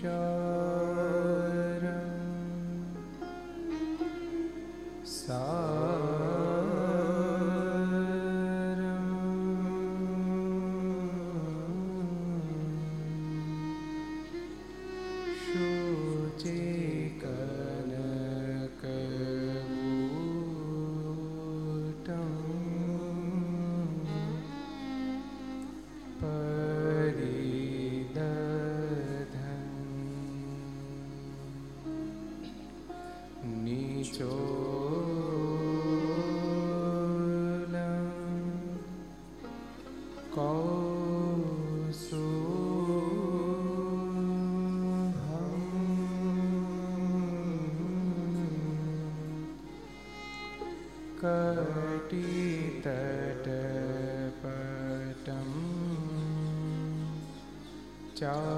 Shah. Tchau. Tchau.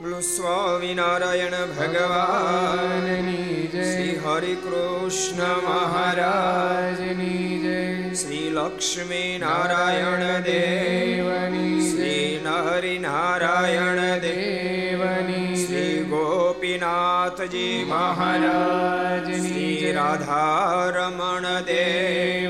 Swaminarayan ભગવાનની જય શ્રી હરિ કૃષ્ણ મહારાજની જય શ્રી લક્ષ્મી નારાયણ દેવની શ્રી નહરિ નારાયણ દેવની શ્રી ગોપીનાથજી મહારાજ શ્રી રાધારમણ શ્રી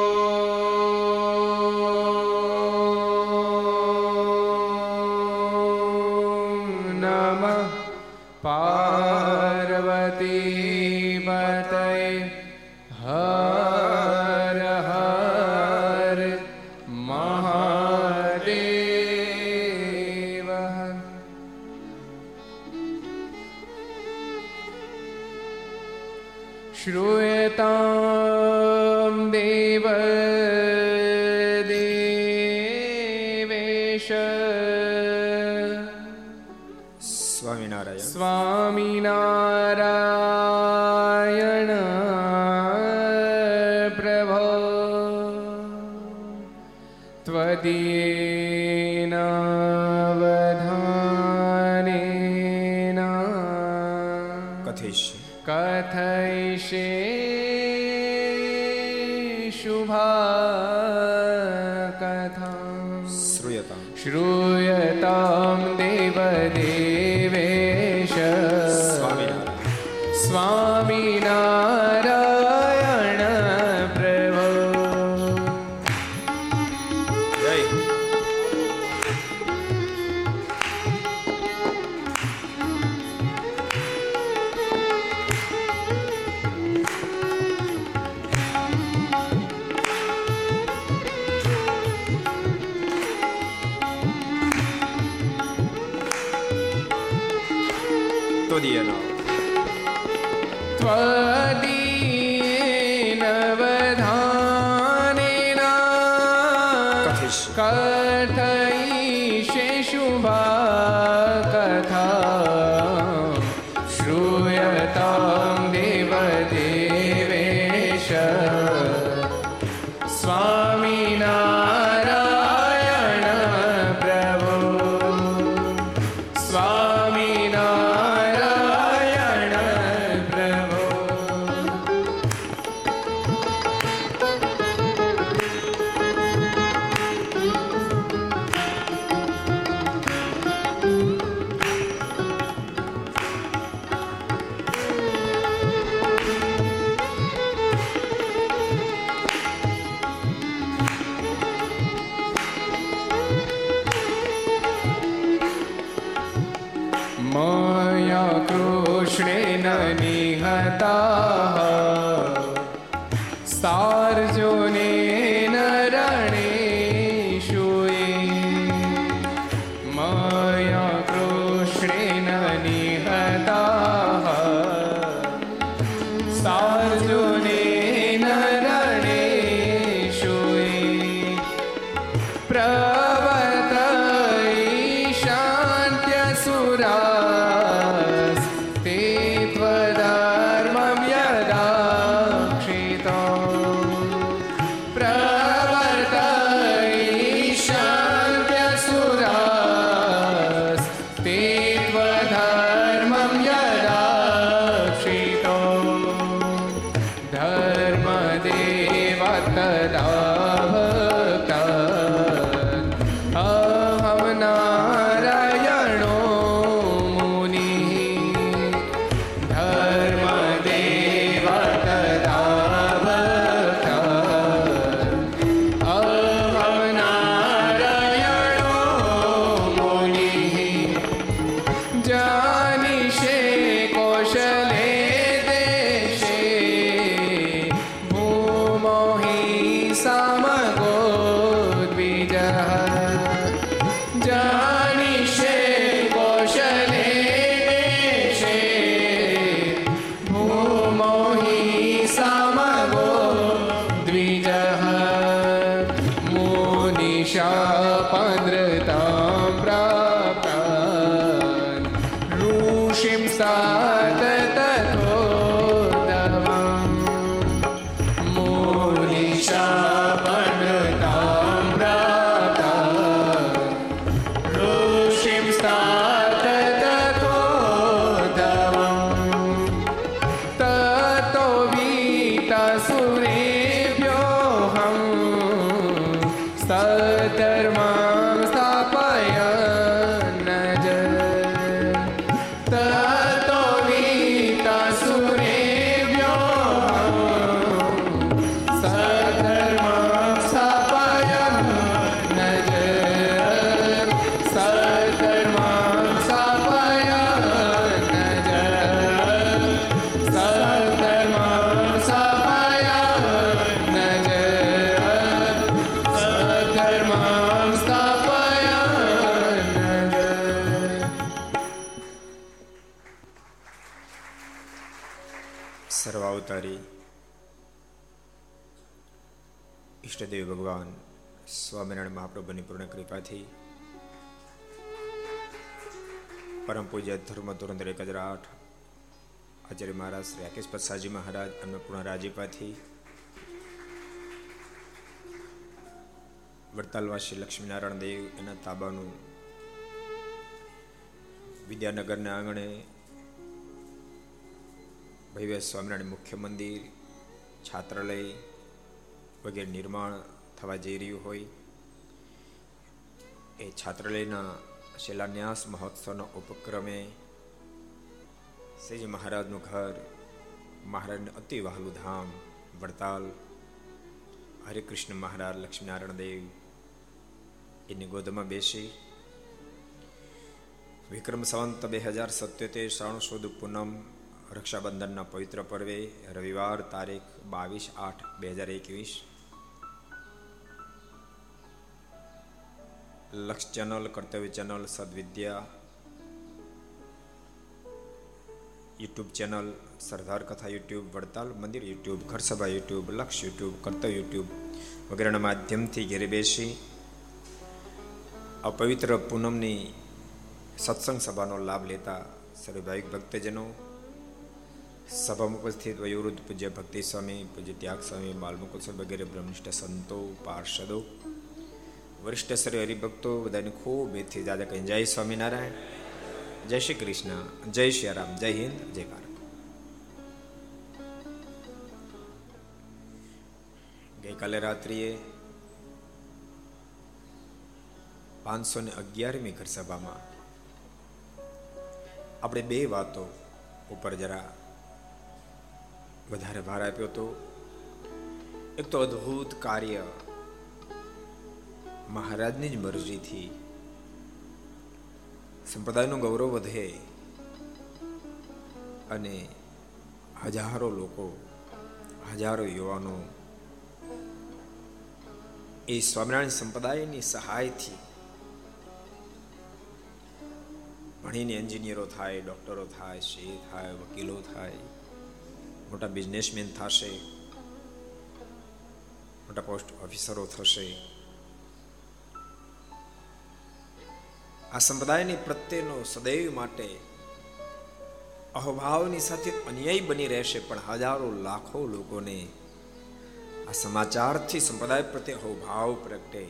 દેવની સ્વામિનારાયણ મહાપ્રભુની પૂર્ણ કૃપાથી પરમ પૂજ્ય ધર્મ ધોરંદર એક હજાર આઠ, આચાર્ય મહારાજ શ્રી રાકેશ પ્રસાદજી મહારાજ અન્નપૂર્ણ રાજીપાથી વડતાલવાસી લક્ષ્મીનારાયણ દેવ એના તાબાનું વિદ્યાનગરના આંગણે ભવ્ય સ્વામિનારાયણ મુખ્ય મંદિર, છાત્રાલય વગેરે નિર્માણ થવા જઈ રહ્યું હોય. એ છાત્રાલયના શિલાન્યાસ મહોત્સવના ઉપક્રમે શ્રીજી મહારાજનું ઘર, મહારાજનું અતિ વહાલું ધામ, વડતાલ, હરિકૃષ્ણ મહારાજ, લક્ષ્મીનારાયણ દેવ, એની ગોદમાં બેસી. વિક્રમ સંવંત બે હજાર સત્યોતેર શ્રાવણ સુદ પૂનમ રક્ષાબંધનના પવિત્ર પર્વે રવિવાર તારીખ બાવીસ આઠ બે હજાર એકવીસ Laksh channel, Kartavya channel, Sadvidya, YouTube channel, Sardar Katha YouTube, Vadtal Mandir YouTube, Gharsabha YouTube, Laksh YouTube, Kartavya YouTube વગેરેના માધ્યમથી ઘેરે બેસી અપવિત્ર પૂનમની સત્સંગ સભાનો લાભ લેતા સર્વભાવિક ભક્તજનો, સભામાં ઉપસ્થિત વયોવૃદ્ધ પૂજ્ય ભક્તિ સ્વામી, પૂજ્ય ત્યાગ સ્વામી બાલમુકુલ વગેરે બ્રહ્મનિષ્ઠ સંતો, પાર્ષદો વરિષ્ઠ શ્રી હરિભક્તો બધાને ખૂબ એથી દાદા કહી જય સ્વામિનારાયણ, જય શ્રી કૃષ્ણ, જય શ્રી રામ, જય હિન્દ, જય ભારત. ગઈકાલે રાત્રિએ પાંચસો ને અગિયારમી ઘર સભામાં આપણે બે વાતો ઉપર જરા વધારે ભાર આપ્યો હતો. એક તો અદ્ભુત કાર્ય મહારાજની જ મરજીથી સંપ્રદાયનું ગૌરવ વધે અને હજારો લોકો, હજારો યુવાનો એ સ્વામિનારાયણ સંપ્રદાયની સહાયથી ભણીને એન્જિનિયરો થાય, ડૉક્ટરો થાય શે થાય, વકીલો થાય, મોટા બિઝનેસમેન થશે, મોટા પોસ્ટ ઓફિસરો થશે આ સંપ્રદાયની પ્રત્યેનો સદૈવ માટે અહોભાવની સાથે અન્યાય બની રહેશે, પણ હજારો લાખો લોકોને આ સમાચારથી સંપ્રદાય પ્રત્યે અહોભાવ પ્રગટે.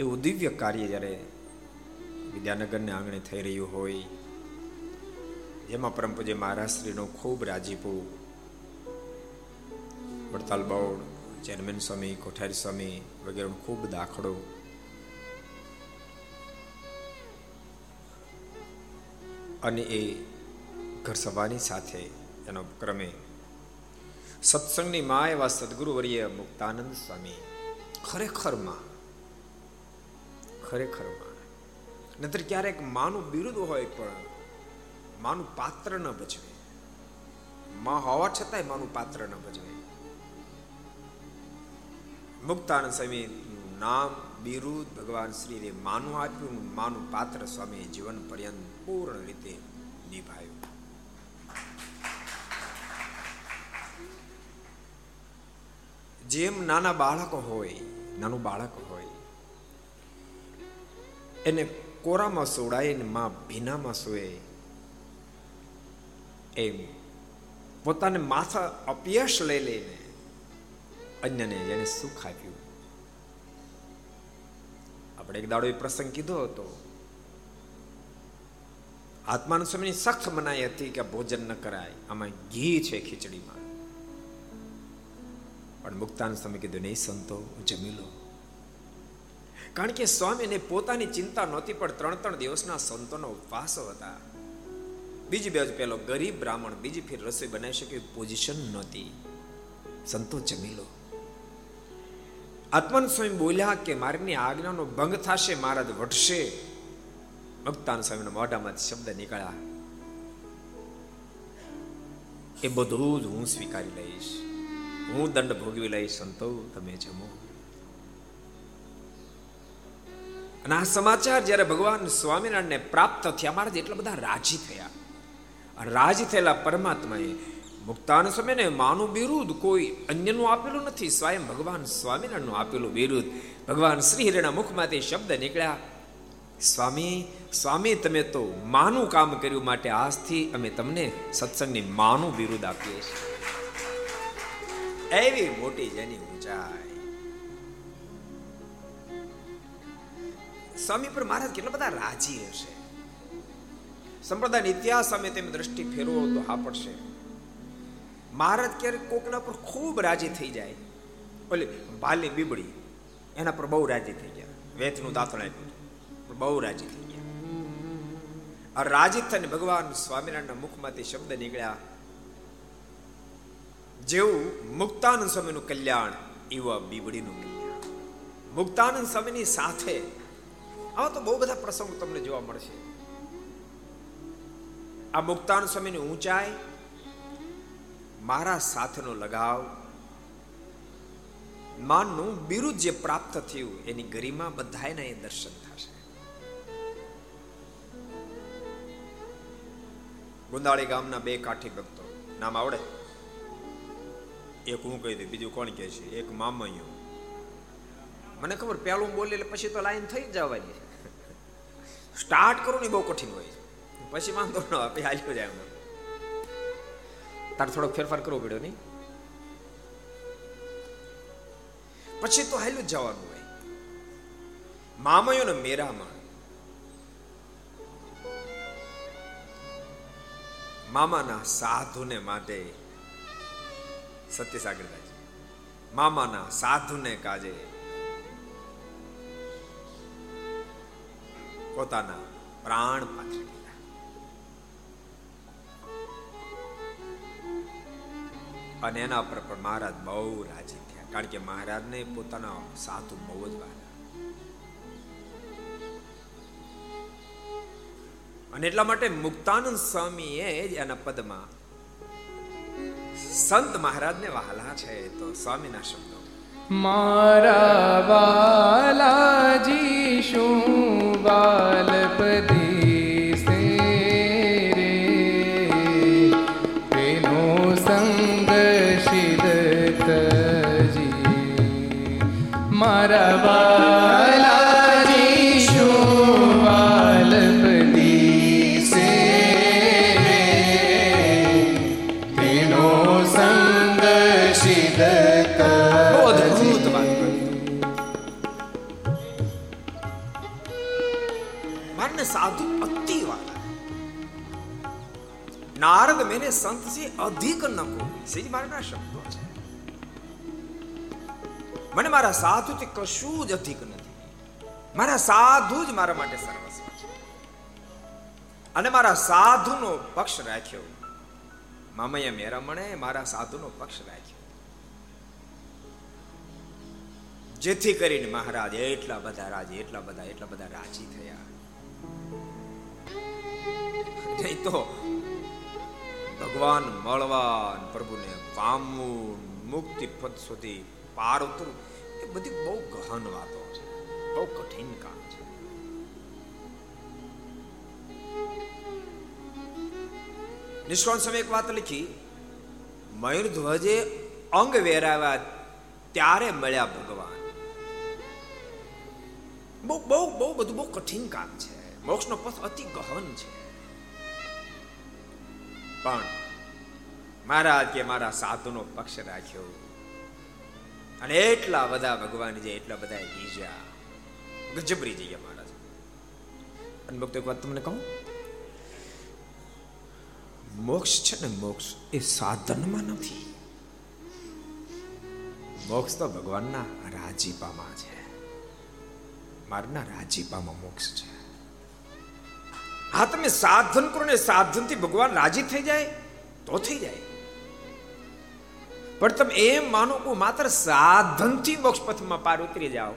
એવું દિવ્ય કાર્ય જ્યારે વિદ્યાનગરને આંગણે થઈ રહ્યું હોય, જેમાં પરમ પૂજ્ય મહારાષ્ટ્રીનો ખૂબ રાજીપો, વડતાલ બોર્ડ, ચેરમેન સ્વામી, કોઠારી સ્વામી વગેરેનો ખૂબ દાખલો અને એ ઘર સભાની સાથે એનો ક્રમે સત્સંગની મા એવા સદગુરુ વર્ય મુક્તાનંદ સ્વામી ખરેખરમાં. ખરેખરમાં. નતર ક્યારેક માનું બિરુદ હોય પણ માનું પાત્ર ન ભજવે. માં હોવા છતાંય માનું પાત્ર ન ભજવે. મુક્તાનંદ સ્વામી નામ બિરુદ ભગવાન શ્રીએ માનું આપ્યું, માનું પાત્ર સ્વામી જીવન પર્યંત પૂર્ણ રીતે નિભાયું. જેમ નાના બાળક હોય, નાનું બાળક હોય, એને કોરામાં સોડાય ને માં ભીનામાં સોએ, એમ પોતાને માથા અપયશ લઈ લઈને અન્યને જેને સુખ આપ્યું આપણે એક દાડો એ પ્રસંગ કીધો હતો. આત્માનું સ્વામીની સખત મનાઈ હતી કે ભોજન ન કરાય. આમાં ઘી છે ખીચડીમાં. પણ મુક્તાન સ્વામી કીધું, નહીં સંતો, જમી લો. કારણ કે સ્વામીને પોતાની ચિંતા નહોતી, પણ ત્રણ ત્રણ દિવસના સંતોનો ઉપવાસો હતા. બીજી બાજુ પેલો ગરીબ બ્રાહ્મણ, બીજી ફેર રસોઈ બનાવી શકે પોઝિશન નહોતી. સંતો, જમી લો. આત્માન સ્વામી બોલ્યા કે, મારની આજ્ઞાનો ભંગ થશે મહારાજ વટશે ભક્તાન સ્વામીના મોઢામાંથી શબ્દ નીકળ્યા. એ બધું જ હું સ્વીકારી લઈશ. હું દંડ ભોગવી લઈશ, સંતો તમે જમો. અને આ સમાચાર જ્યારે ભગવાન સ્વામિનારાયણને પ્રાપ્ત થયા, મારા એટલા બધા રાજી થયા. રાજી થયેલા પરમાત્માએ મુક્તાન સમયને માનું બિરુદ કોઈ અન્યનું આપેલું નથી. સ્વયં ભગવાન સ્વામિનારાયણનું આપેલું બિરુદ ભગવાન શ્રી હિરણા મુખમાંથી શબ્દ નીકળ્યા. સ્વામી સ્વામી, તમે તો માનું કામ કર્યું માટે આજથી અમે તમને સત્સંગની માનું વિરુદ્ધ આપીએ છીએ. એવી મોટી જેની ઊંચાઈ સ્વામી પર મહારાજ કેટલા બધા રાજી હશે. સંપ્રદાય ઇતિહાસ સામે તેમ દ્રષ્ટિ ફેરવો તો હા પડશે. મહારાજ ક્યારેક કોકના પર ખૂબ રાજી થઈ જાય. ઓલી બાલી બીબડી, એના પર બહુ રાજી થઈ ગયા. વેતનું દાંતણ આપ્યું. બહુ રાજી થઈ ગયા. રાજી થઈને ભગવાન સ્વામિનારાયણના મુખમાંથી શબ્દ નીકળ્યા, જેવું મુક્તાનંદ સ્વામીનું કલ્યાણ, એવા બીબડીનું કલ્યાણ. મુક્તાનંદ સ્વામીની સાથે આવા તો બહુ બધા પ્રસંગો તમને જોવા મળશે. આ મુક્તાન સ્વામીની ઊંચાઈ, મારા સાથેનો લગાવ, માનનું બિરુદ જે પ્રાપ્ત થયું, એની ગરિમા બધાયના એ દર્શન થશે ગુંદાળી ગામના બે કાઠી ભક્તો. નામ આવડે? એક હું કહી દઉં, બીજું કોણ કહે છે? એક મામૈયો. મને ખબર પેલું બોલી એટલે પછી તો લાઈન થઈ જ જવાની. સ્ટાર્ટ કરવું ને બહુ કઠિન હોય. પછી વાંધો ન આપે હાલ્યો જાય એમાં. તારે થોડોક ફેરફાર કરવો પડ્યો નહીં? પછી તો હાલ્યું જ જવાનું હોય. મામયો ને મેરામાં મામાના સાધુને માટે સત્ય સત્યસાગરદાસજી મામાના સાધુને કાજે પોતાના પ્રાણ પાછળ દીધા. અને એના પર પણ મહારાજ બહુ રાજી થયા. કારણ કે મહારાજને પોતાના સાધુ બહુ જ વાલા અને એટલા માટે મુક્તાનંદ સ્વામીએ જ એના પદમાં સંત મહારાજને વહાલા છે. તો સ્વામીના શબ્દો. મારા વાલાજી, શું બાલપદી સે તેનો સંગ શિદ મારા નારદ મેને સંતથી અધિક ન કો શ્રી મારના શબ્દો છે. મને મારા સાધુથી કશું જ અધિક નથી. મારા સાધુ જ મારા માટે સર્વસ્વ છે. અને મારા સાધુનો પક્ષ રાખ્યો. મામૈયા મેરામણે મારા સાધુનો પક્ષ રાખ્યો. જેથી કરીને મહારાજ એટલા બધા રાજી, એટલા બધા એટલા બધા રાજી થયા. નહીં તો ભગવાન મળવા પ્રભુને પામવું મુક્તિ પદ સુધી પાર ઉતરવું એ બધી બહુ ગહન વાતો છે. બહુ કઠિન કામ છે. નિષ્કોણ સમય એક વાત લખી, મયુર ધ્વજે અંગ વેરાવ્યા ત્યારે મળ્યા ભગવાન. બહુ બહુ બહુ બધું બહુ કઠિન કામ છે. મોક્ષનો પથ અતિ ગહન છે. પણ મહારાજ કે મારા સાધુનો પક્ષ રાખ્યો. અને એટલા બધા ભગવાન જે એટલા બધા બીજા. ગજબરી જઈએ મહારાજ. અને ભક્તો એક વાત તમને કહું? મોક્ષ છે ને મોક્ષ એ સાધનમાં નથી. મોક્ષ તો ભગવાનના રાજીપામાં છે. મારના રાજીપામાં મોક્ષ છે. હા તમે સાધન કરો ને સાધનથી ભગવાન રાજી થઈ જાય, તો થઈ જાય. પણ તમે એમ માનો કે માત્ર સાધનથી મોક્ષ પથમાં પાર ઉતરી જાઓ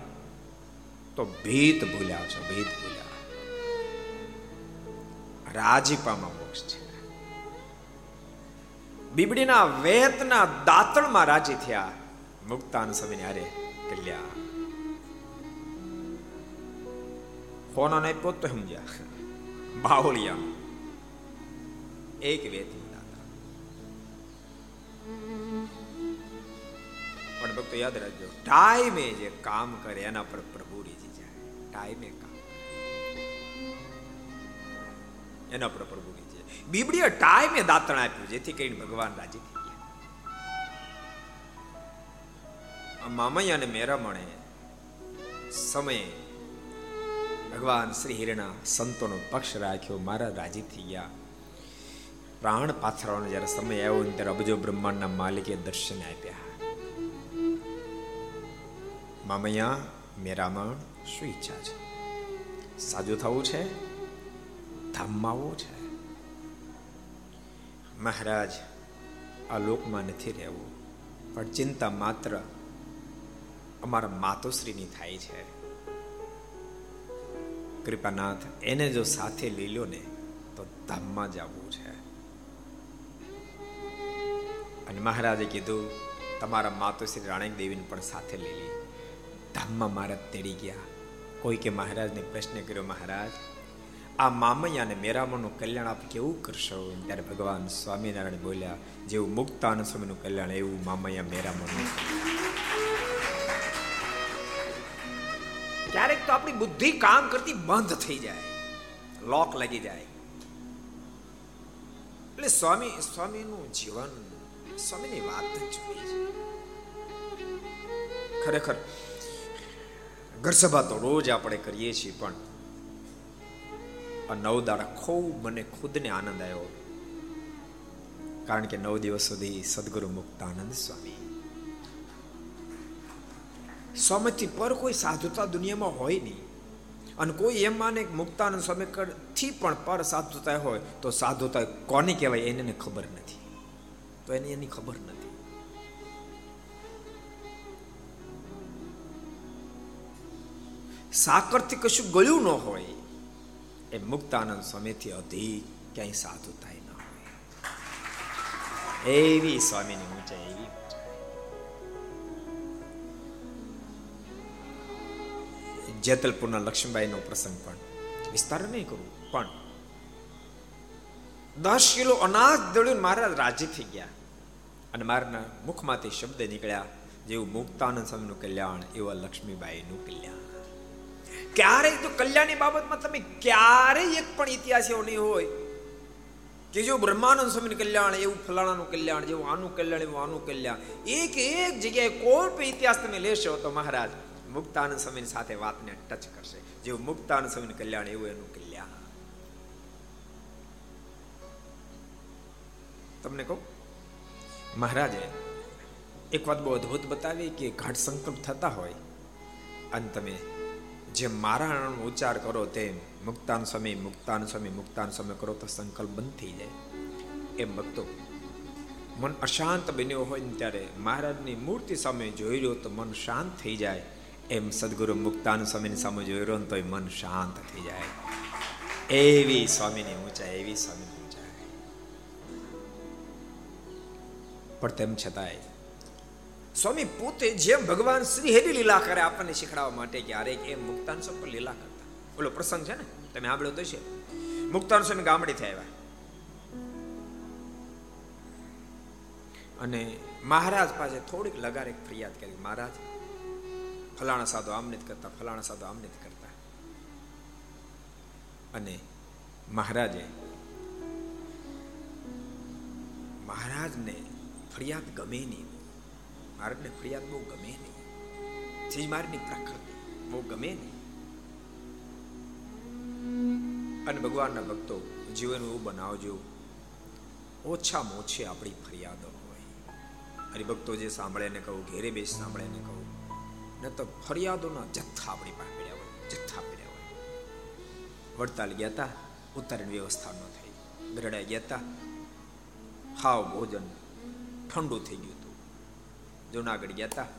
તો ભીત ભૂલ્યા છો, ભીત ભૂલ્યા. રાજીપામાં મોક્ષ છે. બીબડીના વેતના દાંતણમાં રાજી થયા, મુક્તાન સમય હારે કલ્યા. ફોન નહીં પોત સમજ્યા. બાવળિયા એક વેતી દાતા પણ ભક્તો યાદ રાખજો ટાઈમે જે કામ કરે એના પર પ્રભુ રીજી જાય ટાઈમે કામ એના પર પ્રભુ રીજી જાય બીબડીએ ટાઈમે દાતણ આપ્યું જેથી કરીને ભગવાન રાજી થઈ ગયા મામૈયા અને મેરામણે સમયે ભગવાન શ્રી હિરણા સંતોનો પક્ષ રાખ્યો મારા રાજી થઈ ગયા. પ્રાણ પાથરવાનો જ્યારે સમય આવ્યો ને ત્યારે અબજો બ્રહ્માંડના માલિકે દર્શન આપ્યા. મામૈયા, મેરામણ, શું ઈચ્છા છે? સાજુ થવું છે? ધામમાં છે? મહારાજ, આ લોકમાં નથી રહેવું, પણ ચિંતા માત્ર અમારા માતોશ્રીની થાય છે. કૃપાનાથ, એને જો સાથે લઈ લો ને, તો ધામમાં જવું છે. અને મહારાજે કીધું, તમારા માતુશ્રી રાણેક દેવીને પણ સાથે લઈ લી ધામમાં મહારાજ તેડી ગયા. કોઈ કે મહારાજને પ્રશ્ન કર્યો, મહારાજ, આ મામૈયા અને મેરામણનું કલ્યાણ આપ કેવું કરશો? ત્યારે ભગવાન સ્વામિનારાયણ બોલ્યા, જેવું મુક્તાન સ્વામીનું કલ્યાણ, એવું મામૈયા, મેરામણનું. આપણી બુદ્ધિ કામ કરતી બંધ થઈ જાય લોક લાગી જાય એટલે સ્વામી સ્વામીનું જીવન સ્વામીની વાત જ જુદી છે ખરેખર ઘર સભા તો રોજ આપણે કરીએ છીએ પણ આ નવ દાડા ખૂબ મને ખુદને આનંદ આવ્યો કારણ કે નવ દિવસ સુધી સદગુરુ મુક્તાનંદ સ્વામી સ્વામીથી પર કોઈ સાધુતા દુનિયામાં હોય નહીં. અને કોઈ એમ માને મુક્તાનંદ સ્વામી થી પણ પર સાધુતા હોય, તો સાધુતા કોને કહેવાય એને ખબર નથી. તો એને એની ખબર નથી. સાકરથી કશું ગળ્યું ન હોય, એ મુક્તાનંદ સ્વામીથી અધિક ક્યાંય સાધુતા ન હોય. એવી સ્વામીની ઊંચાઈ. જેતલપુરના લક્ષ્મીબાઈનો પ્રસંગ પણ. વિસ્તાર નહીં કરું, પણ. દસ કિલો અનાજ દળ્યું મહારાજ રાજી થઈ ગયા. અને મારના મુખમાંથી શબ્દ નીકળ્યા, જેવું મુક્તાનંદ સ્વામીનું કલ્યાણ, એવા લક્ષ્મીબાઈનું કલ્યાણ. ક્યારેય તો કલ્યાણની બાબતમાં તમે ક્યારેય એક પણ ઇતિહાસ એવો નહીં હોય. કે જો બ્રહ્માનંદ સ્વામીનું કલ્યાણ, એવું ફલાણાનું કલ્યાણ, જેવું આનું કલ્યાણ, એવું આનું કલ્યાણ. એક એક જગ્યાએ કોઈ પણ ઇતિહાસ તમે લેશો તો મહારાજ મુક્તાનંદ સ્વામીની સાથે વાતને ટચ કરશે. જેવું મુક્તાનંદ સ્વામીનું કલ્યાણ, એવું એનું કલ્યાણ. તમને કહું? મહારાજે, એક વાત બહુ અદભુત બતાવી કે ઘાટ સંકલ્પ થતા હોય અને તમે જે મારા ઉચ્ચાર કરો તેમ મુક્તાન સ્વામી મુક્તાન સ્વામી મુક્તાન સ્વામી કરો તો સંકલ્પ બંધ થઈ જાય. એમ ભક્તો, મન અશાંત બન્યો હોય ને ત્યારે મહારાજની મૂર્તિ સામે જોઈ રહ્યો તો મન શાંત થઈ જાય. એમ સદગુરુ મુક્તાન સ્વામીની સામે જોઈ રહ્યો તો મન શાંત થઈ જાય. એવી સ્વામીની ઊંચાઈ, એવી સ્વામીની ઊંચાઈ. પણ તેમ છતાંય, સ્વામી પોતે જેમ ભગવાન શ્રી હેરી લીલા કરે આપણને શીખડાવવા માટે કે અરે એ મુક્તાન સ્વામી પર લીલા કરતા. ઓલો પ્રસંગ છે ને, તમે સાંભળ્યો તો છે. મુક્તાન સ્વામી ગામડેથી આવ્યા. અને મહારાજ પાસે થોડીક લગાર ફરિયાદ કરી. મહારાજ ફલાણા સાધુ આમ જ કરતા, ફલાણા સાધુ આમ નથી કરતા. અને મહારાજે, મહારાજને ફરિયાદ ગમે નહીં. મહારાજને ફરિયાદ બહુ ગમે નહીં. ચીજ મારની પ્રકૃતિ બહુ ગમે નહીં. અને ભગવાનના ભક્તો, જીવન એવું બનાવજો, ઓછામાં ઓછી આપણી ફરિયાદો હોય. હરિભક્તો જે સાંભળે ને કહું, ઘેરે બેસ સાંભળે ને કહું ને તો ફરિયાદોના જથ્થા આપણી પાસે પડ્યા હોય, જથ્થા પડ્યા હોય. વડતાલ ગયા હતા ઉતારીની વ્યવસ્થા ન થઈ. ગરડા ગયા હતા હાવ ભોજન ઠંડુ થઈ ગયું જુનાગઢ ગયા હતા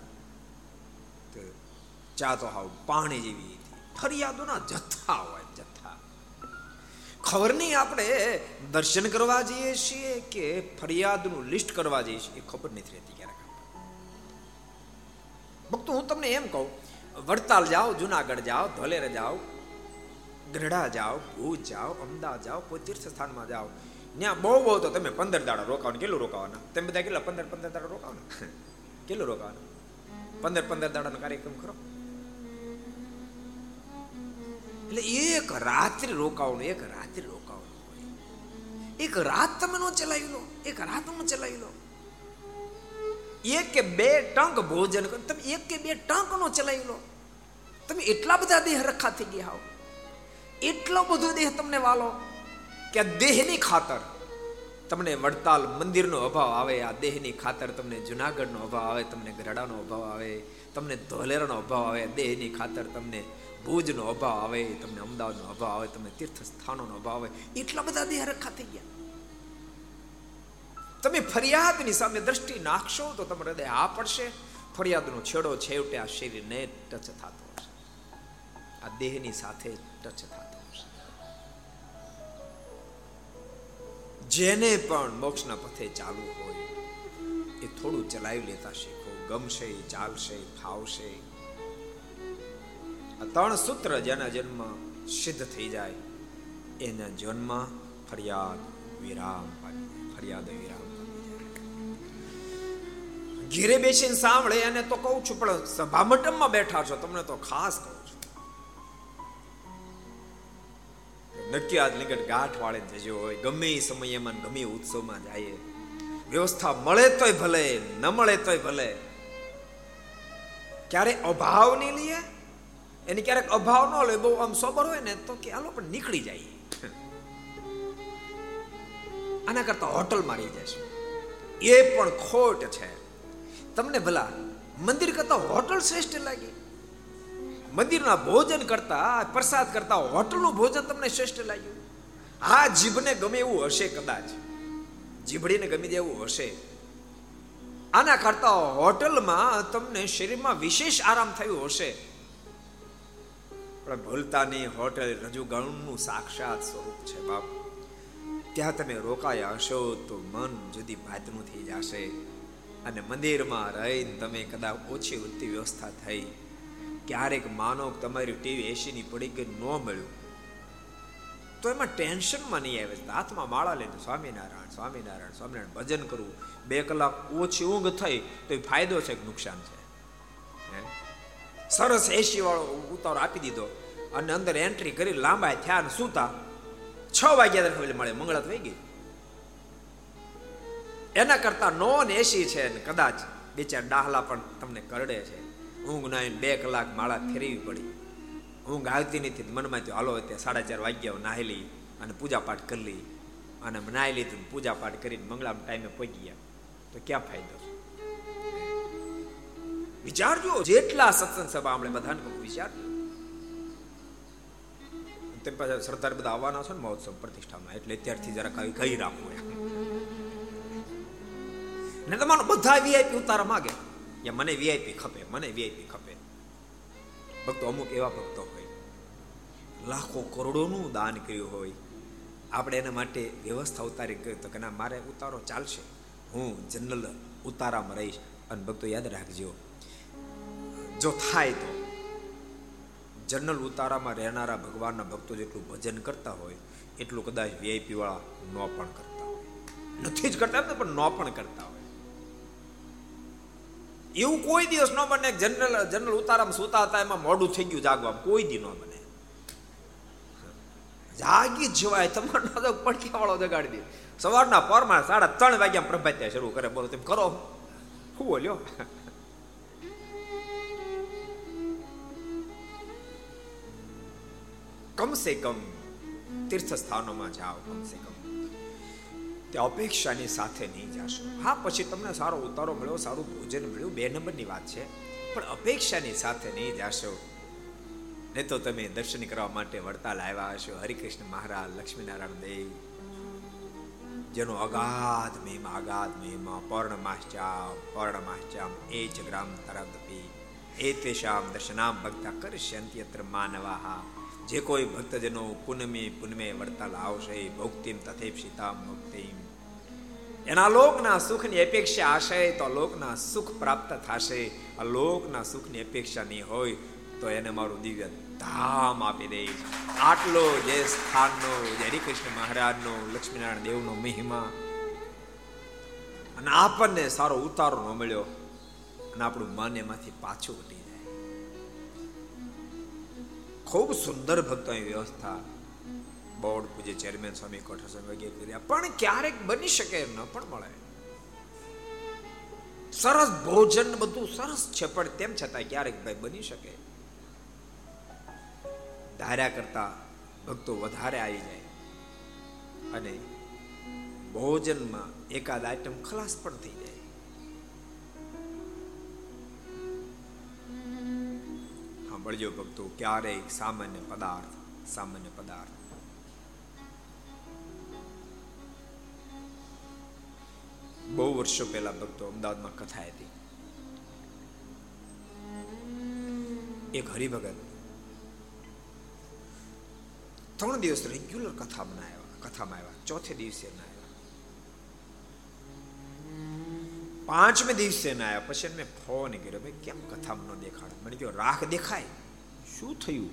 તો ચા તો હાવ પાણી જેવી હતી. ફરિયાદોના જથ્થા હોય, જથ્થા. ખબર નહીં આપણે દર્શન કરવા જઈએ છીએ કે ફરિયાદનું લિસ્ટ કરવા જઈએ છીએ, એ ખબર નથી રહેતી ક્યારેક ભક્તો, હું તમને એમ કહું, વડતાલ જાઓ, જુનાગઢ જાઓ, ધોલેર જાઓ, ગઢડા જાઓ, ભુજ જાઓ, અમદાવાદ જાઓ, કોઈ તીર્થ સ્થાનમાં જાઓ, ત્યાં બહુ બહુ તો તમે પંદર દાડા રોકાવાનું. કેટલું રોકાવાના? તમે બધા કેટલા પંદર પંદર દાડા રોકાવાના? કેટલું રોકાવાનું? પંદર પંદર દાડાનો કાર્યક્રમ કરો. એટલે એક રાત્રિ રોકાવાનું, એક રાત્રિ રોકાવાનું એક રાત તમે નો ચલાવી લો, એક રાત નો ચલાવી લો. એક કે બે ટંક ભોજન કરો. તમે એક કે બે ટંક નો ચલાવી લો. તમે એટલા બધા દેહ રખા થઈ ગયા હો. એટલો બધો દેહ તમને વાલો કે દેહની ખાતર તમને વડતાલ મંદિરનો અભાવ આવે, આ દેહની ખાતર તમને જુનાગઢનો અભાવ આવે, તમને ગરડાનો અભાવ આવે, તમને ધોલેરાનો અભાવ આવે, દેહની ખાતર તમને ભુજનો અભાવ આવે, તમને અમદાવાદનો અભાવ આવે, તમને તીર્થ સ્થાનોનો અભાવ આવે. એટલા બધા દેહ રખા થઈ ગયા. તમે ફરિયાદની સામે દ્રષ્ટિ નાખશો તો તમારે હૃદય આ પડશે. ફરિયાદનો છેડો છેવટે આ શરીરને ટચ થતો હશે. આ દેહની સાથે ટચ થતો હશે. જેને પણ મોક્ષના પથે ચાલુ હોય, એ થોડું ચલાવી લેતા શીખો. ગમશે, ચાલશે ફાવશે આ ત્રણ સૂત્ર જેના જન્મ સિદ્ધ થઈ જાય, એના જન્મ ફરિયાદ વિરામ ફરિયાદ વિરામ. ઘીરે બેસીને સાંભળે અને તો કહું છું, પણ સભા મંડપમાં બેઠા છો, તમને તો ખાસ કહું છું. નક્કી આજ નિકટ ગાંઠ વાળે જજો હોય, ગમે એ સમયમાં ગમે ઉત્સવમાં જાય. વ્યવસ્થા મળે તોય ભલે, ન મળે તોય ભલે. ક્યારે અભાવ નહીં લઈએ, એને ક્યારેક અભાવ ન લે, બહુ આમ સોબર હોય ને, તો કે આલો પણ નીકળી જાય. આના કરતા હોટલમાં રહી જશે એ પણ ખોટ છે. તમને ભલા, મંદિર કરતા હોટલ શ્રેષ્ઠ લાગી. મંદિરના ભોજન કરતા, પ્રસાદ કરતા હોટલનું ભોજન તમને શ્રેષ્ઠ લાગ્યું. આ જીભને ગમે એવું હશે કદાચ. જીભડીને ગમી દેવું હશે. આના કરતા હોટલમાં તમને શરીરમાં વિશેષ આરામ થયો હશે. પણ ભૂલતા નહીં હોટલ રજુગણનું સાક્ષાત સ્વરૂપ છે બાપ. ત્યાં તમે રોકાયા હશો તો મન જુદી ભાતનું થઈ જશે. અને મંદિરમાં રહીને તમે કદાચ ઓછી વૃત્તિ વ્યવસ્થા થઈ. ક્યારેક માનો તમારી ટીવી એસીની પડી ગઈ ન મળ્યું. તો એમાં ટેન્શનમાં નહીં આવે. હાથમાં માળા લઈને સ્વામિનારાયણ સ્વામિનારાયણ સ્વામિનારાયણ ભજન કરવું. બે કલાક ઓછી ઊંઘ થઈ તો એ ફાયદો છે કે નુકસાન છે? સરસ એસી વાળો ઉતારો આપી દીધો. અને અંદર એન્ટ્રી કરી લાંબા થયા ને સૂતા. છ વાગ્યા દરમિયાન મળે. મંગળા થઈ ગઈ. એના કરતા નોન એસી છે ને કદાચ બે ચાર ડાહલા પણ તમને કરડે છે. ઊંઘ ના બે કલાક માળા ફેરવી પડી. ઊંઘ આવતી નથી મનમાં થયું, હાલો ત્યાં સાડા ચાર વાગ્યા નાહી લઈ અને પૂજાપાઠ કરી લઈ. અને નાહી લીધું પૂજાપાઠ કરીને મંગળામ ટાઈમે પહોંચી ગયા. તો ક્યાં ફાયદો? વિચારજો, જેટલા સત્સંગ સભા આપણે બધાને વિચારજો. તેમ પાછા સરદાર બધા આવવાના છે ને મહોત્સવ પ્રતિષ્ઠામાં, એટલે અત્યારથી જરાક કઈ કહી રાખવું ને તમારો બધા વીઆઈપી ઉતારા માગે. યા મને વીઆઈપી ખપે, મને વીઆઈપી ખપે. ભક્તો, અમુક એવા ભક્તો હોય, લાખો કરોડોનું દાન કર્યું હોય, આપણે એના માટે વ્યવસ્થા ઉતારી કરી તો કે ના, મારે ઉતારો ચાલશે. હું જનરલ ઉતારામાં રહીશ. અને ભક્તો, યાદ રાખજો, જો થાય તો જનરલ ઉતારામાં રહેનારા ભગવાનના ભક્તો જેટલું ભજન કરતા હોય, એટલું કદાચ વીઆઈપી વાળા ન પણ કરતા હોય. નથી જ કરતા પણ ન પણ કરતા હોય. એવું કોઈ દિવસ ન બને જનરલ જનરલ ઉતારામાં સુતા હતા, એમાં મોડું થઈ ગયું જાગવા કોઈ દી ન બને. જાગી જવાય. તમારો તો પડખ્યા વાળો જગાડી દે. સવારના પરમાં સાડા ત્રણ વાગ્યા પ્રભાત્યા શરૂ કરે. બોલો, તેમ કરો. શું બોલ્યો? કમસે કમ તીર્થ સ્થાનોમાં જાઓ, કમસે કમ. તે અપેક્ષાની સાથે નહીં જશો. હા, પછી તમને સારો ઉતારો મળ્યો, સારું ભોજન મળ્યું, બે નંબરની વાત છે. પણ અપેક્ષાની સાથે નહીં જાશો. ને તો તમે દર્શન કરવા માટે વડતાલ આવ્યા હશો. હરિકૃષ્ણ મહારાજ, લક્ષ્મીનારાયણ દેવ, જેનો અગાધ મહિમા અગાધ મહિમા, પર્ણમાશ્ચામ પર્ણમાશ્ચામ, એ જ ગ્રામ તરદપી એ તેશામ દર્શનામ ભક્ત કરશ્યંતિ અત્ર માનવાહા. જે કોઈ ભક્તજનો પુનમે પુનમે વડતાલ આવશે, ભોક્તિમ તથે સીતામ મુક્તિમ એના લોકના સુખની અપેક્ષા હશે તો લોકના સુખ પ્રાપ્ત થશે. આ લોકના સુખની અપેક્ષા નહીં હોય તો એને મારું દિવ્ય ધામ આપી દે. આટલો જે સ્થાનનો, જે હરિકૃષ્ણ મહારાજનો, લક્ષ્મીનારાયણ દેવનો મહિમા અને આપણને સારો ઉતારો ન મળ્યો અને આપણું મન એમાંથી પાછું ઉઠી જાય. ખૂબ સુંદર ભક્તોની વ્યવસ્થા. બોર્ડ પૂજ્ય ચેરમેન સ્વામી કોઠાર સ્વામી વગેરે કર્યા. પણ ક્યારેક બની શકે ન પણ મળે. સરસ ભોજન બધું સરસ છે, પણ તેમ છતાં ક્યારેક ભાઈ બની શકે. ધાર્યા કરતા ભક્તો વધારે આવી જાય. અને ભોજનમાં એકાદ આઈટમ ખલાસ પણ થઈ જાય. સાંભળજો ભક્તો, ક્યારેક સામાન્ય પદાર્થ સામાન્ય પદાર્થ. બહુ વર્ષો પહેલા ભક્તો અમદાવાદમાં કથા હતી. એક હરિભગત ત્રણ દિવસ રેગ્યુલર કથા બનાવ્યા, કથામાં આવ્યા, ચોથે દિવસે ના આવ્યા. પાંચમે દિવસે ના આવ્યા, પછી મેં ફોન કર્યો, ભાઈ, કેમ કથામાં ન દેખાડે? મને કહ્યું રાખ દેખાય. શું થયું?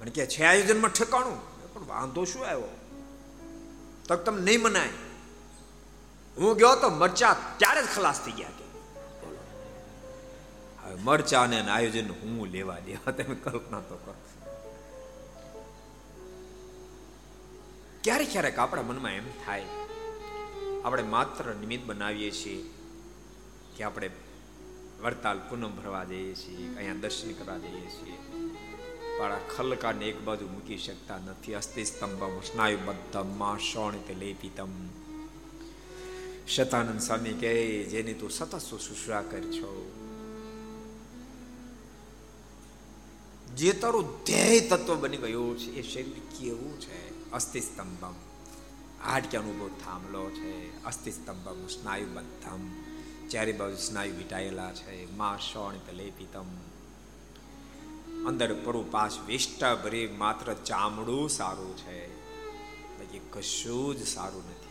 અને કે, છે આયોજનમાં ઠેકાણું. પણ વાંધો શું આવ્યો? તો તમે નહીં મનાય. હું ગયો તો મરચા ત્યારે જ ખલાસ થઈ ગયા કે. હવે મરચા ને આયોજન હું લેવા દેવા તમે કલ્પના તો કરો. ક્યારેક ક્યારેક આપણા મનમાં એમ થાય, આપણે માત્ર નિમિત્ત બનાવીએ છીએ કે આપણે વડતાલ પૂનમ ભરવા જઈએ છીએ, અહીંયા દર્શન કરવા જઈએ છીએ. પણ આ ખલકાને એક બાજુ મૂકી શકતા નથી. અસ્થિ સ્તંભમ સ્નાયુબદ્ધમ શોણિત લેપિતમ. શતાનંદ સ્વામી કહે, જેની તું સતત શુશ્રા કર છો. જે તારું ધ્યેય તત્વ બની ગયું છે, એ શરીર કેવું છે? અસ્થિ સ્તંભમ હાડક્યાનો અનુભવ થાંભલો છે અસ્થિ સ્તંભમ સ્નાયુબદ્ધમ ચારે બાજુ સ્નાયુ વિટાયેલા છે, મા પેલે પિતમ અંદર પરું પાસ વિષ્ટા ભરી માત્ર ચામડું સારું છે. બાકી કશું જ સારું નથી.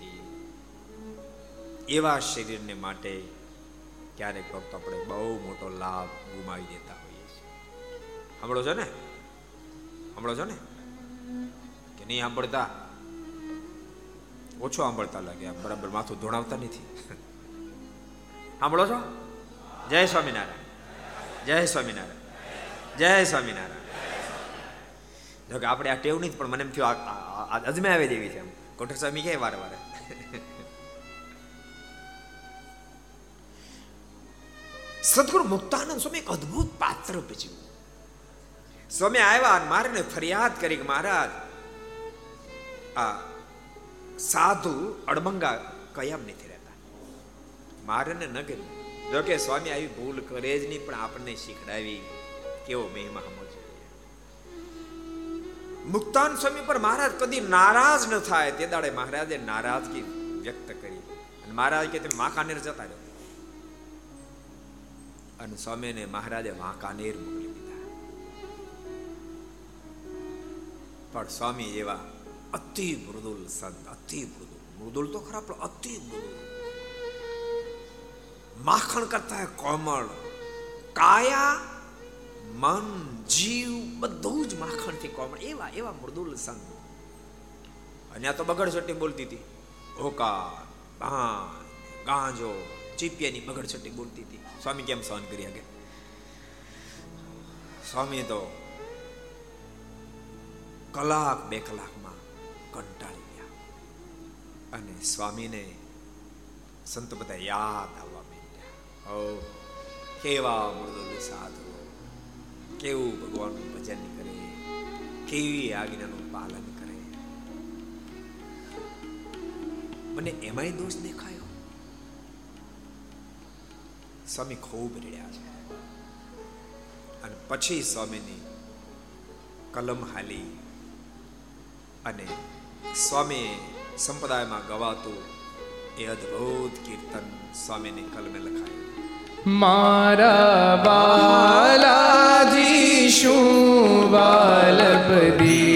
એવા શરીરને માટે ક્યારેક ભક્તો આપણે બહુ મોટો લાભ ગુમાવી દેતા હોઈએ છીએ. સાંભળો છો ને? સાંભળો છો ને? કે નહીં સાંભળતા? ઓછો સાંભળતા લાગે બરાબર માથું ધોણાવતા નથી. સાંભળો છો? જય સ્વામિનારાયણ. જય સ્વામિનારાયણ. જય સ્વામિનારાયણ. જો કે આપણે આ ટેવ નહીં પણ મને એમ થયું આવી દેવી છે એમ. કોઠર સ્વામી કે વારે વારે? સદગુરુ મુક્તાનંદ સ્વામી એક અદ્ભુત પાત્ર ભજ્યું સ્વામી આવ્યા મારે ફરિયાદ કરી કે મહારાજ, આ સાધુ અડમંગા કયામ નથી રહેતા? મારે ન કર્યું જો કે સ્વામી આવી ભૂલ કરે જ નહીં, પણ આપણને શીખડાવી કેવો મહિમા સમજો મુક્તાન સ્વામી પર મહારાજ કદી નારાજ ન થાય. તે દાડે મહારાજે નારાજગી વ્યક્ત કરી. અને મહારાજ કે, તમે માખાનેર જતા રહો. અને સ્વામીને મહારાજે વાંકાનેર મોકલી દીધા. પણ સ્વામી એવા અતિ મૃદુલ સંત, અતિ મૃદુલ. મૃદુલ તો ખરા, પણ અતિ મૃદુલ. માખણ કરતા કોમળ, કાયા, મન, જીવ, બધું જ માખણથી કોમળ. એવા એવા મૃદુલ સંત. આ તો બગડછટ્ટી બોલતી હતી. હોકાર ભાન ગાંજો, ચીપિયાની બગડછટ્ટી બોલતી હતી. સ્વામી કેમ સહન કરી શકે? સ્વામી તો કલાક બે કલાકમાં કંટાળી ગયા. અને સ્વામીને સંત બધા યાદ આવવા માંડ્યા. ઓ, કેવા મૃદુલ સાધુ. કેવું ભગવાનનું ભજન કરે? કેવી આજ્ઞાનું પાલન કરે? મને એમાંય દોષ દેખાયો? સ્વામી ખૂબ રડ્યા છે. અને પછી સ્વામીની કલમ હાલી અને સ્વામી સંપ્રદાયમાં ગવાતું એ અદ્ભુત કીર્તન સ્વામીની કલમે લખાયું. મારા બાલાજી શું બાલપદી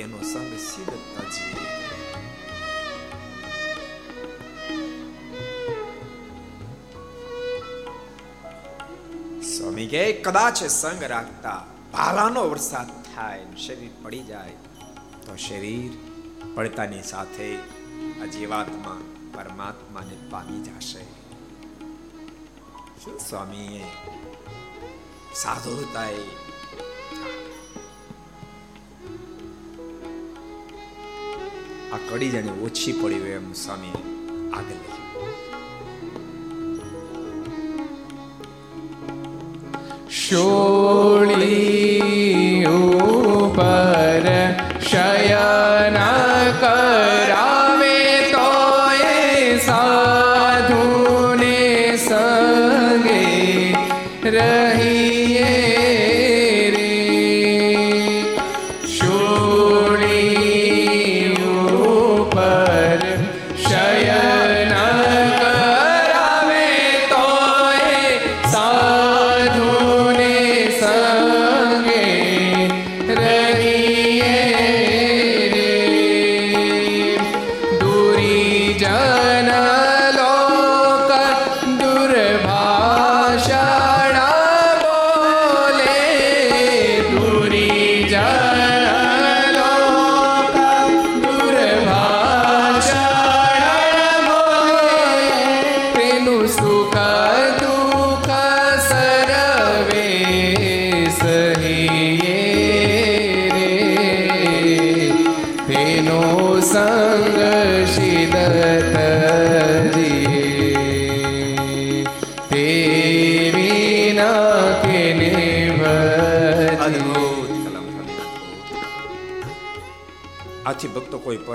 તેનો સંગ સિદ્ધ તજી સ્વામી કે કદાચ સંગ રાખતા ભાલાનો વરસાદ થાય શરીર પડી જાય તો શરીર પડતાની સાથે આ પરમાત્માને પામી જશે શું સ્વામીએ સાધુતાએ કડી જાણે ઓછી પડી હોય એમ સ્વામી આગળ શોળી ઉપર શયન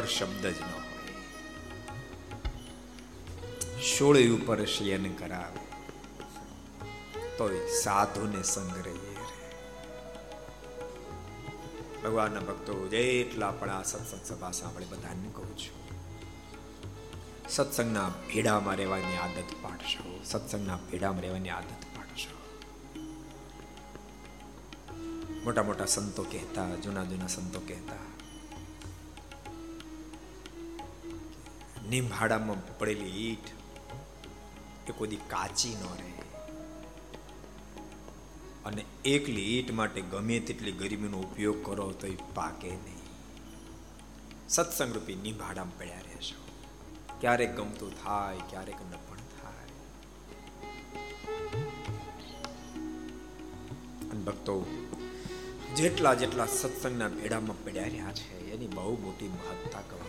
પર શબ્દ જ ન હોય. શોળી ઉપર શયન કરાવે. તોય સાધુને સંગ ભગવાનના ભક્તો જેટલા પણ આ સત્સંગ સભા સાંભળે, બધાને કહું છું. સત્સંગના ભેડામાં રહેવાની આદત પાડશો. સત્સંગના ભેડામાં રહેવાની આદત પાડશો. મોટા મોટા સંતો કહેતા, જૂના જૂના સંતો કહેતા નિંભાડામાં પડેલી ઈટ એ કોઈ કાચી ન રહે. અને એકલી ઈટ માટે ગમે તેટલી ગરીબીનો ઉપયોગ કરો તો એ પાકે નહીં. સત્સંગ રૂપી નિંભાડામાં પડ્યા રહેશો. ક્યારેક ગમતું થાય, ક્યારેક ન પણ થાય. ભક્તો, જેટલા જેટલા સત્સંગના ભેડામાં પડ્યા રહ્યા છે, એની બહુ મોટી મહત્તા કહેવાય.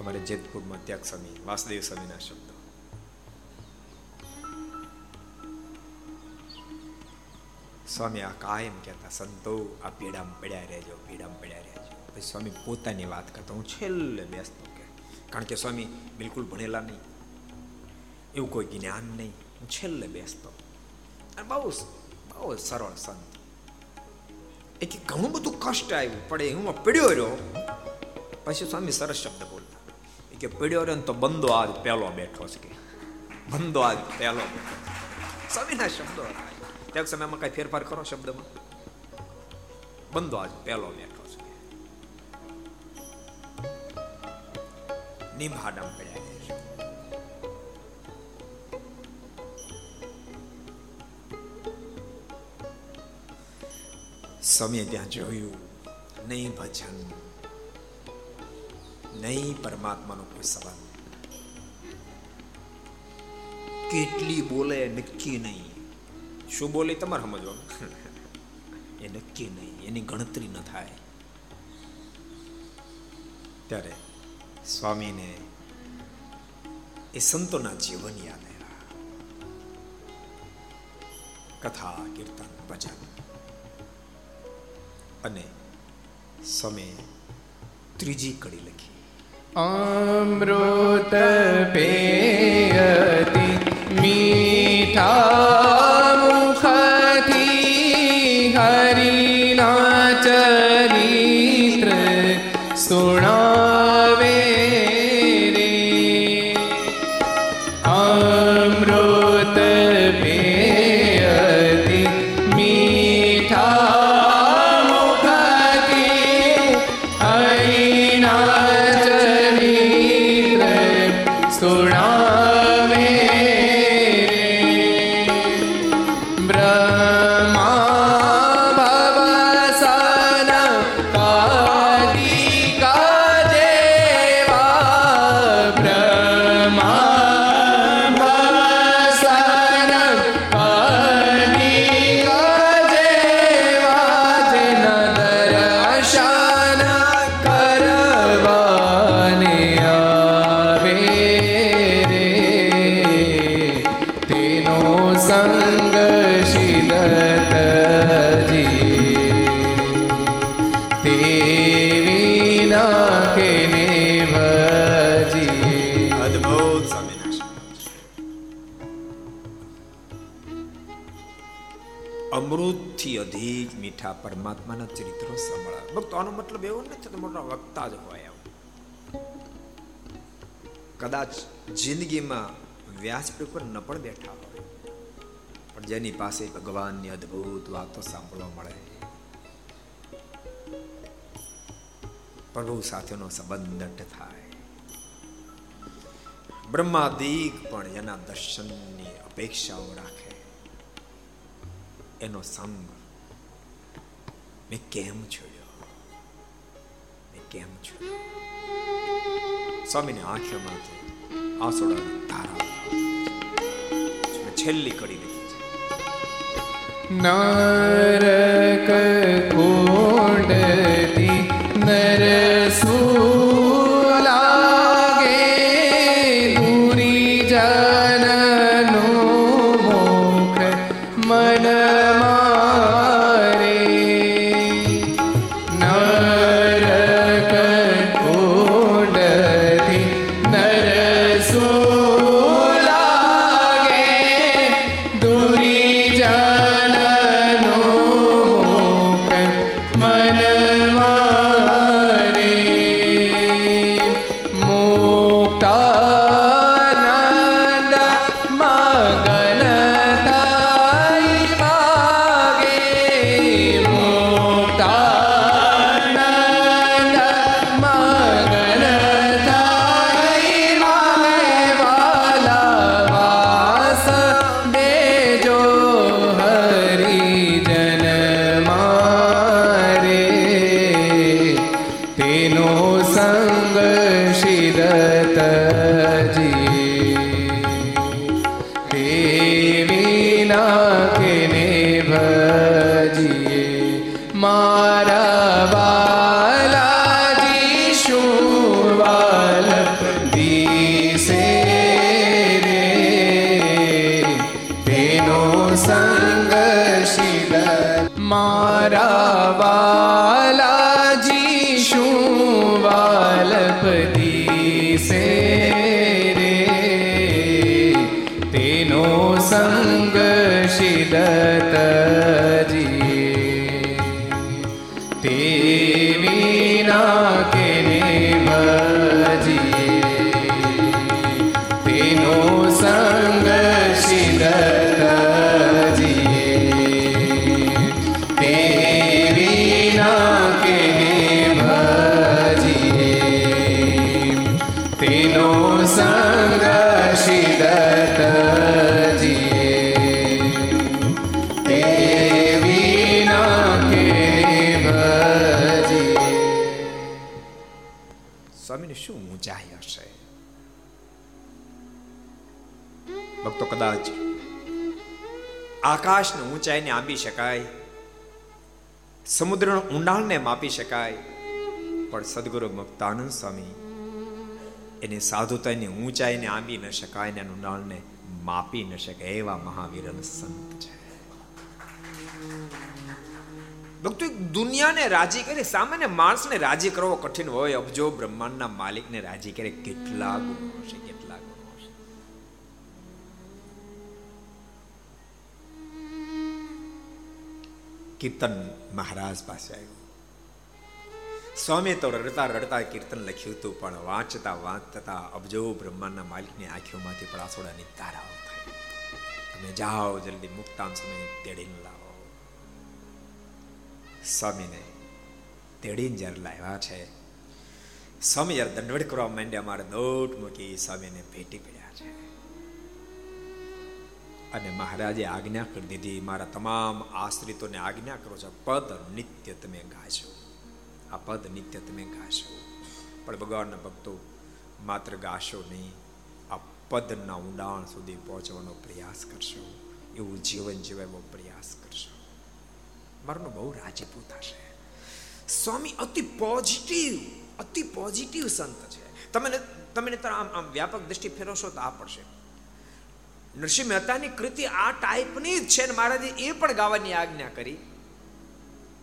અમારે જેતપુરમાં ત્યાગ સ્વામી વાસુદેવ સ્વામીના શબ્દો. સ્વામી આ કાયમ કહેતા, સંતો, આ પીડામાં પડ્યા રહેજો, પીડામાં પડ્યા રહેજો. પછી સ્વામી પોતાની વાત કરતા, હું છેલ્લે બેસતો કે કારણ કે સ્વામી બિલકુલ ભણેલા નહીં. એવું કોઈ જ્ઞાન નહીં. હું છેલ્લે બેસતો અને બહુ બહુ સરળ સંત. એ કે ઘણું બધું કષ્ટ આવ્યું. પડે હું પડ્યો રહ્યો. પછી સ્વામી સરસ શબ્દ બોલતા. કે પડ્યો રે તો બંદો આજ પહેલો બેઠો છે કે. બંદો આજ પહેલો બેઠો સ્વામીના શબ્દો ત્યાં સમયમાં કઈ ફેરફાર કરો શબ્દમાં? બંદો આજ પહેલો બેઠો છે નિમહાડમ પડ્યા સમય ત્યાં જોયું નહીં ભજન. નહીં, પરમાત્માનો કોઈ સંબંધ કેટલી બોલે નક્કી નહીં. શું બોલે તમારે સમજવાનું? એ નક્કી નહીં, એની ગણતરી ન થાય. ત્યારે સ્વામીને એ સંતોના જીવન યાદ આવ્યા. કથા, કીર્તન, ભજન. અને સમય ત્રીજી કડી લખી. અમૃત પેયતિ મીઠા જિંદગીમાં વ્યાસપીઠ પર ન પણ બેઠા હોય. પણ જેની પાસે ભગવાનની અદ્ભુત વાતો સાંભળવા મળે પ્રભુ સાથેનો સંબંધ થાય. બ્રહ્માદિક પણ એના દર્શનની અપેક્ષાઓ રાખે. એનો સંગ, મેં કેમ છોડ્યો? મેં કેમ છોડ્યો? સ્વામીની આંખોમાંથી આંસોડાની ધારા. છેલ્લી કડી લખી છે. નરક આકાશની ઊંચાઈને આંબી શકાય સમુદ્રના ઊંડાણને માપી શકાય પણ સદગુરુ મુક્તાનંદ સ્વામી એની સાધુતાની ઊંચાઈને આંબી ન શકાય ને ઊંડાણને માપી ન શકે એવા મહાવીર સંત છે. ભક્તો દુનિયાને રાજી કરી, સામાન્ય માણસને રાજી કરવો કઠિન હોય. અબજો બ્રહ્માંડના માલિકને રાજી કરે, કેટલા ગુણો હશે કીર્તન મહારાજ પાસે આવ્યું. સ્વામી તો રડતા રડતા કીર્તન લખ્યું હતું, પણ વાંચતા વાંચતા અબજો બ્રહ્માંડના માલિકની આંખોમાંથી પડાસોડાની તારાઓ થાય તમે જાઓ, જલ્દી મુક્તાન સમય તેડીને સ્વામીને તેડીને જ્યારે લાવ્યા છે સ્વામી જયારે દંડવડ કરવા માંડ્યા, મારે દોટ મૂકી સ્વામીને ભેટી પડ્યા છે. અને મહારાજે આજ્ઞા કરી દીધી, મારા તમામ આશ્રિતોને આજ્ઞા કરો છો, પદ નિત્ય તમે ગાશો આ પદ નિત્ય તમે ગાશો પણ ભગવાનના ભક્તો માત્ર ગાશો નહીં, આ પદના ઊંડાણ સુધી પહોંચવાનો પ્રયાસ કરશો. એવું જીવન જીવાય પ્રયાસ મારું બહુ રાજીપું થશે. સ્વામી, અતિ પોઝિટિવ અતિ પોઝિટિવ સંત છે. તમે તમે આમ આમ વ્યાપક દ્રષ્ટિ ફેરવશો તો આ પડશે. નરસિંહ મહેતાની કૃતિ આ ટાઈપની જ છે ને મહારાજે એ પણ ગાવાની આજ્ઞા કરી.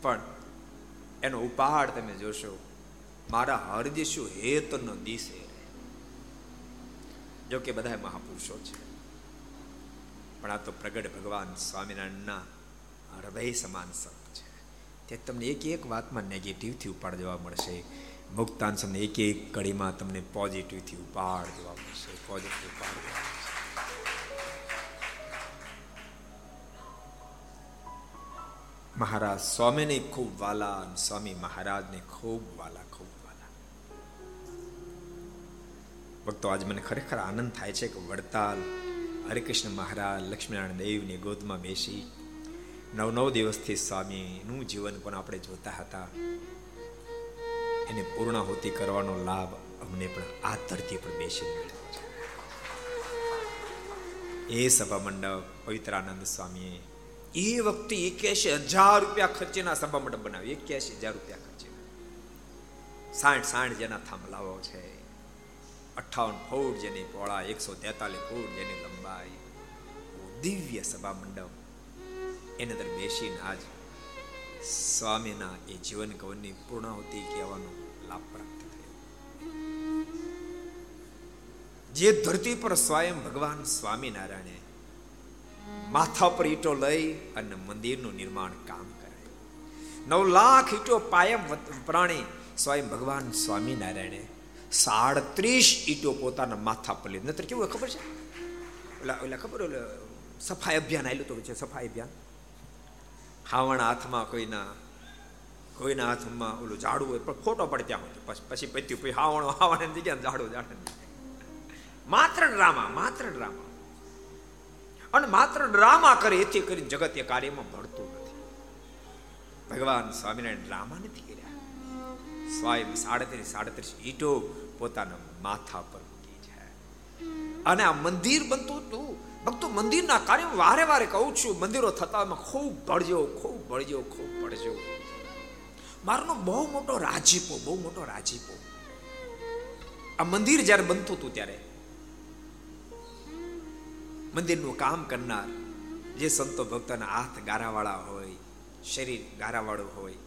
પણ એનો ઉપાડ તમે જોશો, મારા હરદિશુ હેત ન દિશે જો કે બધા મહાપુરુષો છે. પણ આ તો પ્રગટ ભગવાન સ્વામિનારાયણના હૃદય સમાન સંત તે તમને એક એક વાતમાં નેગેટિવથી ઉપાડ જોવા મળશે. મુક્તાંશને એક એક કડીમાં તમને પોઝિટિવથી ઉપાડ જોવા મળશે. પોઝિટિવ ઉપાડ જોવા મહારાજ સ્વામીને ખૂબ વાલા સ્વામી મહારાજને ખૂબ વાલા ખૂબ વાલા. ભક્તો, આજ મને ખરેખર આનંદ થાય છે કે વડતાલ હરિકૃષ્ણ મહારાજ, લક્ષ્મીનારાયણ દેવની ગોદમાં બેસી નવ નવ દિવસથી સ્વામીનું જીવન પણ આપણે જોતા હતા. એને પૂર્ણાહુતિ કરવાનો લાભ અમને પણ આ ધરતી પર બેસી મળ્યો એ સભા મંડપ પવિત્રાનંદ સ્વામીએ એ વખતે એક્યાસી હજાર રૂપિયા ખર્ચેના સભા મંડપ બનાવ્યો. એક્યાસી હજાર રૂપિયા ખર્ચે સાઠ સાઠ જેના થાંભલાઓ છે અઠાવન ફૂટ જેની પોળા એકસો તેતાલીસ ફૂટ જેની લંબાઈ દિવ્ય સભા મંડપ એની અંદર બેસીને આજ સ્વામીના એ જીવન કવનની પૂર્ણાહુતિ કહેવાનો લાભ પ્રાપ્ત થયો. જે ધરતી પર સ્વયં ભગવાન સ્વામિનારાયણે માથા પર ઈટો લઈ અને મંદિરનું નિર્માણ કામ કરે. નવ લાખ ઈટો પાયમ પ્રાણી સ્વયં ભગવાન સ્વામિનારાયણે સાડત્રીસ ઈટો પોતાના માથા પર લીધી. નતર કેવું ખબર છે? ઓલા ઓલા ખબર ઓલા, સફાઈ અભિયાન આવેલું તો છે? સફાઈ અભિયાન? હાવણા હાથમાં કોઈના કોઈના હાથમાં ઓલું ઝાડું હોય, પણ ખોટો પડે ત્યાં હોય પછી પત્યું પછી હાવણો હાવણ જગ્યા ઝાડું ઝાડ માત્ર ડ્રામા માત્ર ડ્રામા અને માત્ર ડ્રામા કરે, એથી કરીને જગત એ કાર્યમાં ભળતું નથી. ભગવાન સ્વામિનારાયણ ડ્રામા નથી કર્યા. સ્વયં સાડત્રીસ સાડત્રીસ ઈટો પોતાના માથા પર મૂકી છે. અને આ મંદિર બનતું હતું. ભક્તો મંદિરના કાર્ય વારે વારે કહું છું, મંદિરો થતા ખૂબ ભળજો ખૂબ ભળજો ખૂબ ભળજો. મારનો બહુ મોટો રાજીપો, બહુ મોટો રાજીપો. આ મંદિર જ્યારે બનતું હતું ત્યારે, મંદિરનું કામ કરનાર જે સંતો ભક્તોના હાથ ગારાવાળા હોય, શરીર ગારાવાળું હોય,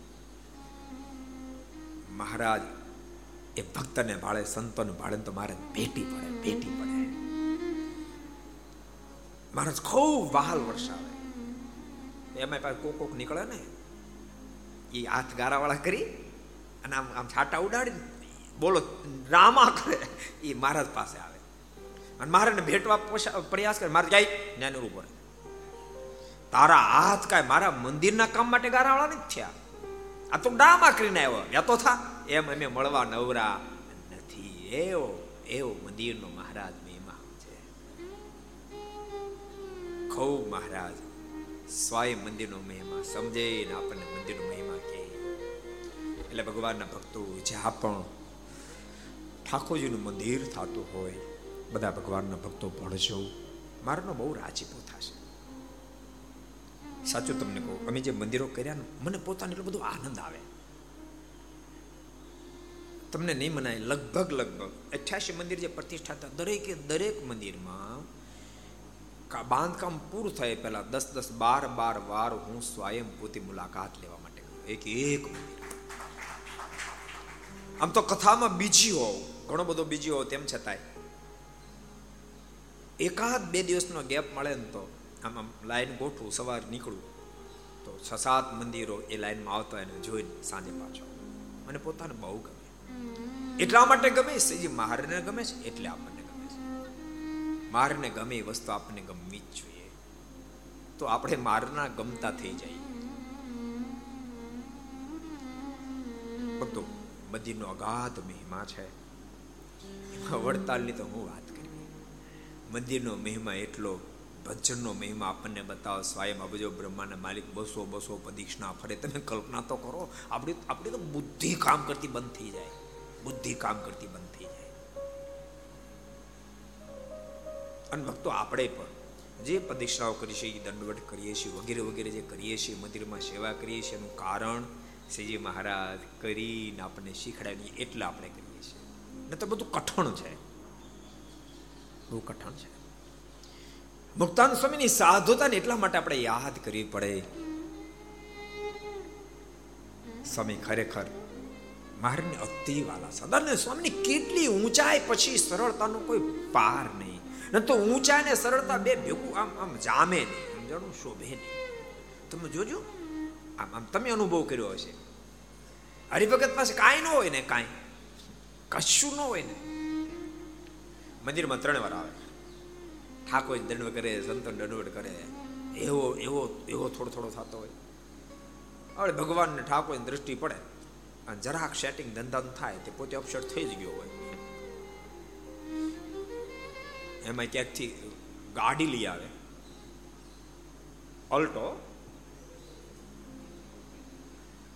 મહારાજ એ ભક્તને ભાળે, સંતોને ભાળે તો મારે ભેટી પડે ભેટી પડે. મહારાજ ખૂબ વહાલ વરસાવે એમાં પાસે કોક કોક નીકળે ને એ હાથ ગારાવાળા કરી અને આમ આમ છાટા ઉડાડી બોલો, રામા કરે. એ મહારાજ પાસે આવે. અને મહારાજને ભેટવા પ્રયાસ કરે. મારે જાય જ્ઞાન ઉપર. તારા હાથ કાંઈ મારા મંદિરના કામ માટે ગારાવાળા નથી થયા? આ તો ડામા કરીને આવ્યો. યા તો થા. એમ અમે મળવા નવરા નથી. એવો એવો મંદિરનો ખૂબ મહારાજ, સ્વાય મંદિરનો મહિમા, સમજેને આપણને મંદિરનો મહિમા કહે. એટલે ભગવાનના ભક્તો, જ્યાં પણ ઠાકોરજીનું મંદિર થતું હોય, બધા ભગવાનના ભક્તો ભણજો મારનો બહુ રાજીપો થશે. સાચું તમને કહું, અમે જે મંદિરો કર્યા મને પોતાને એટલો બધો આનંદ આવે. તમને નહીં મનાય, લગભગ લગભગ અઠ્યાસી મંદિર જે પ્રતિષ્ઠા હતા, દરેકે દરેક મંદિરમાં બાંધકામ પૂરું થાય પહેલા દસ દસ બાર બાર વાર હું સ્વયં પોતે મુલાકાત લેવા માટે એક એક આમ તો કથામાં બીજી હોવ ઘણો બધો બીજી હોવ તેમ છતાંય. એકાદ બે દિવસનો ગેપ મળે ને તો આમ આમ લાઈન ગોઠવું સવાર નીકળું તો છ સાત મંદિરો એ લાઈનમાં આવતા એને જોઈને સાંજે પાછો મને પોતાને બહુ ગમે. એટલા માટે ગમે છે જે મારને ગમે છે એટલે આપણને મારને ગમે એ વસ્તુ આપણને ગમવી જ જોઈએ. તો આપણે મારના ગમતા થઈ જઈએ. ભક્તો, મંદિરનો અગાધ મહિમા છે. એમાં વડતાલની તો હું વાત કરી. મંદિરનો મહિમા એટલો, ભજનનો મહિમા આપણને બતાવો, સ્વયં અબજો બ્રહ્માના માલિક બસો બસો પ્રદિક્ષણા ફરે. તમે કલ્પના તો કરો, આપણી આપણી તો બુદ્ધિ કામ કરતી બંધ થઈ જાય. બુદ્ધિ કામ કરતી બંધ થઈ જાય. અને ભક્તો આપણે પણ જે પ્રદક્ષિણાઓ કરીએ છીએ દંડવટ કરીએ છીએ, વગેરે વગેરે જે કરીએ છીએ, મંદિરમાં સેવા કરીએ છીએ, એનું કારણ શ્રીજી મહારાજ કરીને આપણને શીખડાવીએ એટલે આપણે કરીએ છીએ. ને તો બધું કઠણ છે. બહુ કઠણ છે. મુક્તાન સ્વામીની સાધુતાને એટલા માટે આપણે યાદ કરવી પડે. સ્વામી ખરેખર મારને અતિ વાલા સદા સ્વામીની કેટલી ઊંચાઈ પછી સરળતાનો કોઈ પાર નહીં. ન તો ઊંચા ને સરળતા બે ભેગું આમ આમ જામે નહીં. સમજાણું? શોભે નહીં. તમે જોજો. આમ આમ તમે અનુભવ કર્યો હશે. હરિભગત પાસે કાંઈ ન હોય ને કાંઈ. કશું ન હોય ને. મંદિરમાં ત્રણ વાર આવે. ઠાકોર દંડ કરે સંતો દંડવટ કરે. એવો એવો એવો થોડો થોડો થતો હોય. હવે ભગવાનને ઠાકોરની દ્રષ્ટિ પડે. અને જરાક સેટિંગ ધંધાનું થાય, તે પોતે અપસર થઈ જ ગયો હોય. એમાં ક્યાંકથી ગાડી લઈ આવે. અલ્ટો.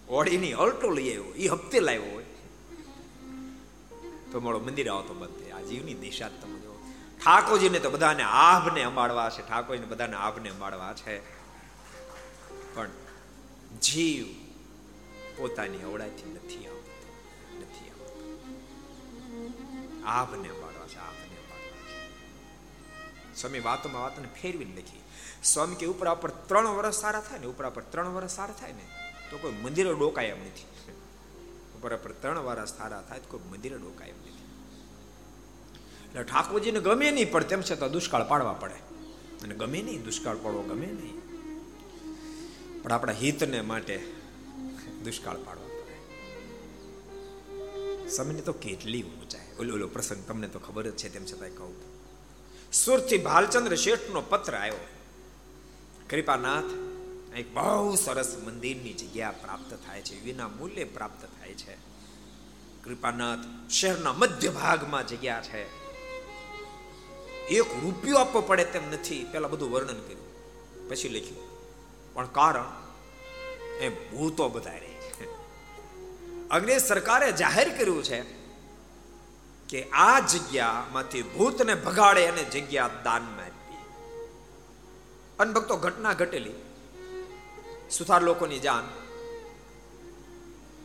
ઓળીની અલ્ટો લઈ આવ્યો. એ હપ્તે લાવ્યો હોય. તો મળો મંદિર આવો તો બંધ આ જીવની દિશા તમે જો ઠાકોરજીને તો બધાને આભને અંબાડવા છે. ઠાકોરજીને બધાને આભને અંબાડવા છે. પણ જીવ પોતાની અવળાથી નથી આવતો. નથી આવતો. આભને સ્વામી વાતોમાં વાતને ફેરવીને લખી. સ્વામી કે ઉપરા ઉપર ત્રણ વર્ષ સારા થાય ને, ઉપરા ઉપર ત્રણ વર્ષ સારા થાય ને, તો કોઈ મંદિરો ડોકાય એમ નથી. ઉપર પર ત્રણ વર્ષ સારા થાય તો કોઈ મંદિરો ડોકાય એમ નથી. એટલે ઠાકોરજીને ગમે નહીં, પણ તેમ છતાં દુષ્કાળ પાડવા પડે. અને ગમે નહીં, દુષ્કાળ પાડવો ગમે નહીં. પણ આપણા હિતને માટે દુષ્કાળ પાડવા પડે. સમયની તો કેટલી ઊંચાઈ. ઓલો ઓલો પ્રસંગ તમને તો ખબર જ છે, તેમ છતાં કહું. સુરથી ભાલચંદ્ર શેઠનો પત્ર આવ્યો. કૃપાનાથ એક બહુ સરસ મંદિરની જગ્યા પ્રાપ્ત થાય છે, વિના મૂલ્યે પ્રાપ્ત થાય છે. કૃપાનાથ, શહેરના મધ્ય ભાગમાં જગ્યા છે. એક રૂપિયો આપવો પડે તેમ નથી, પેલા બધું વર્ણન કર્યું. પછી લખ્યું, પણ કારણ, એ ભૂતો બધા રહે છે. અંગ્રેજ સરકારે જાહેર કર્યું છે કે આ જગ્યામાંથી ભૂતને ભગાડે અને જગ્યા દાનમાં આપી અનભક્તો ઘટના ઘટેલી. સુથાર લોકોની જાન.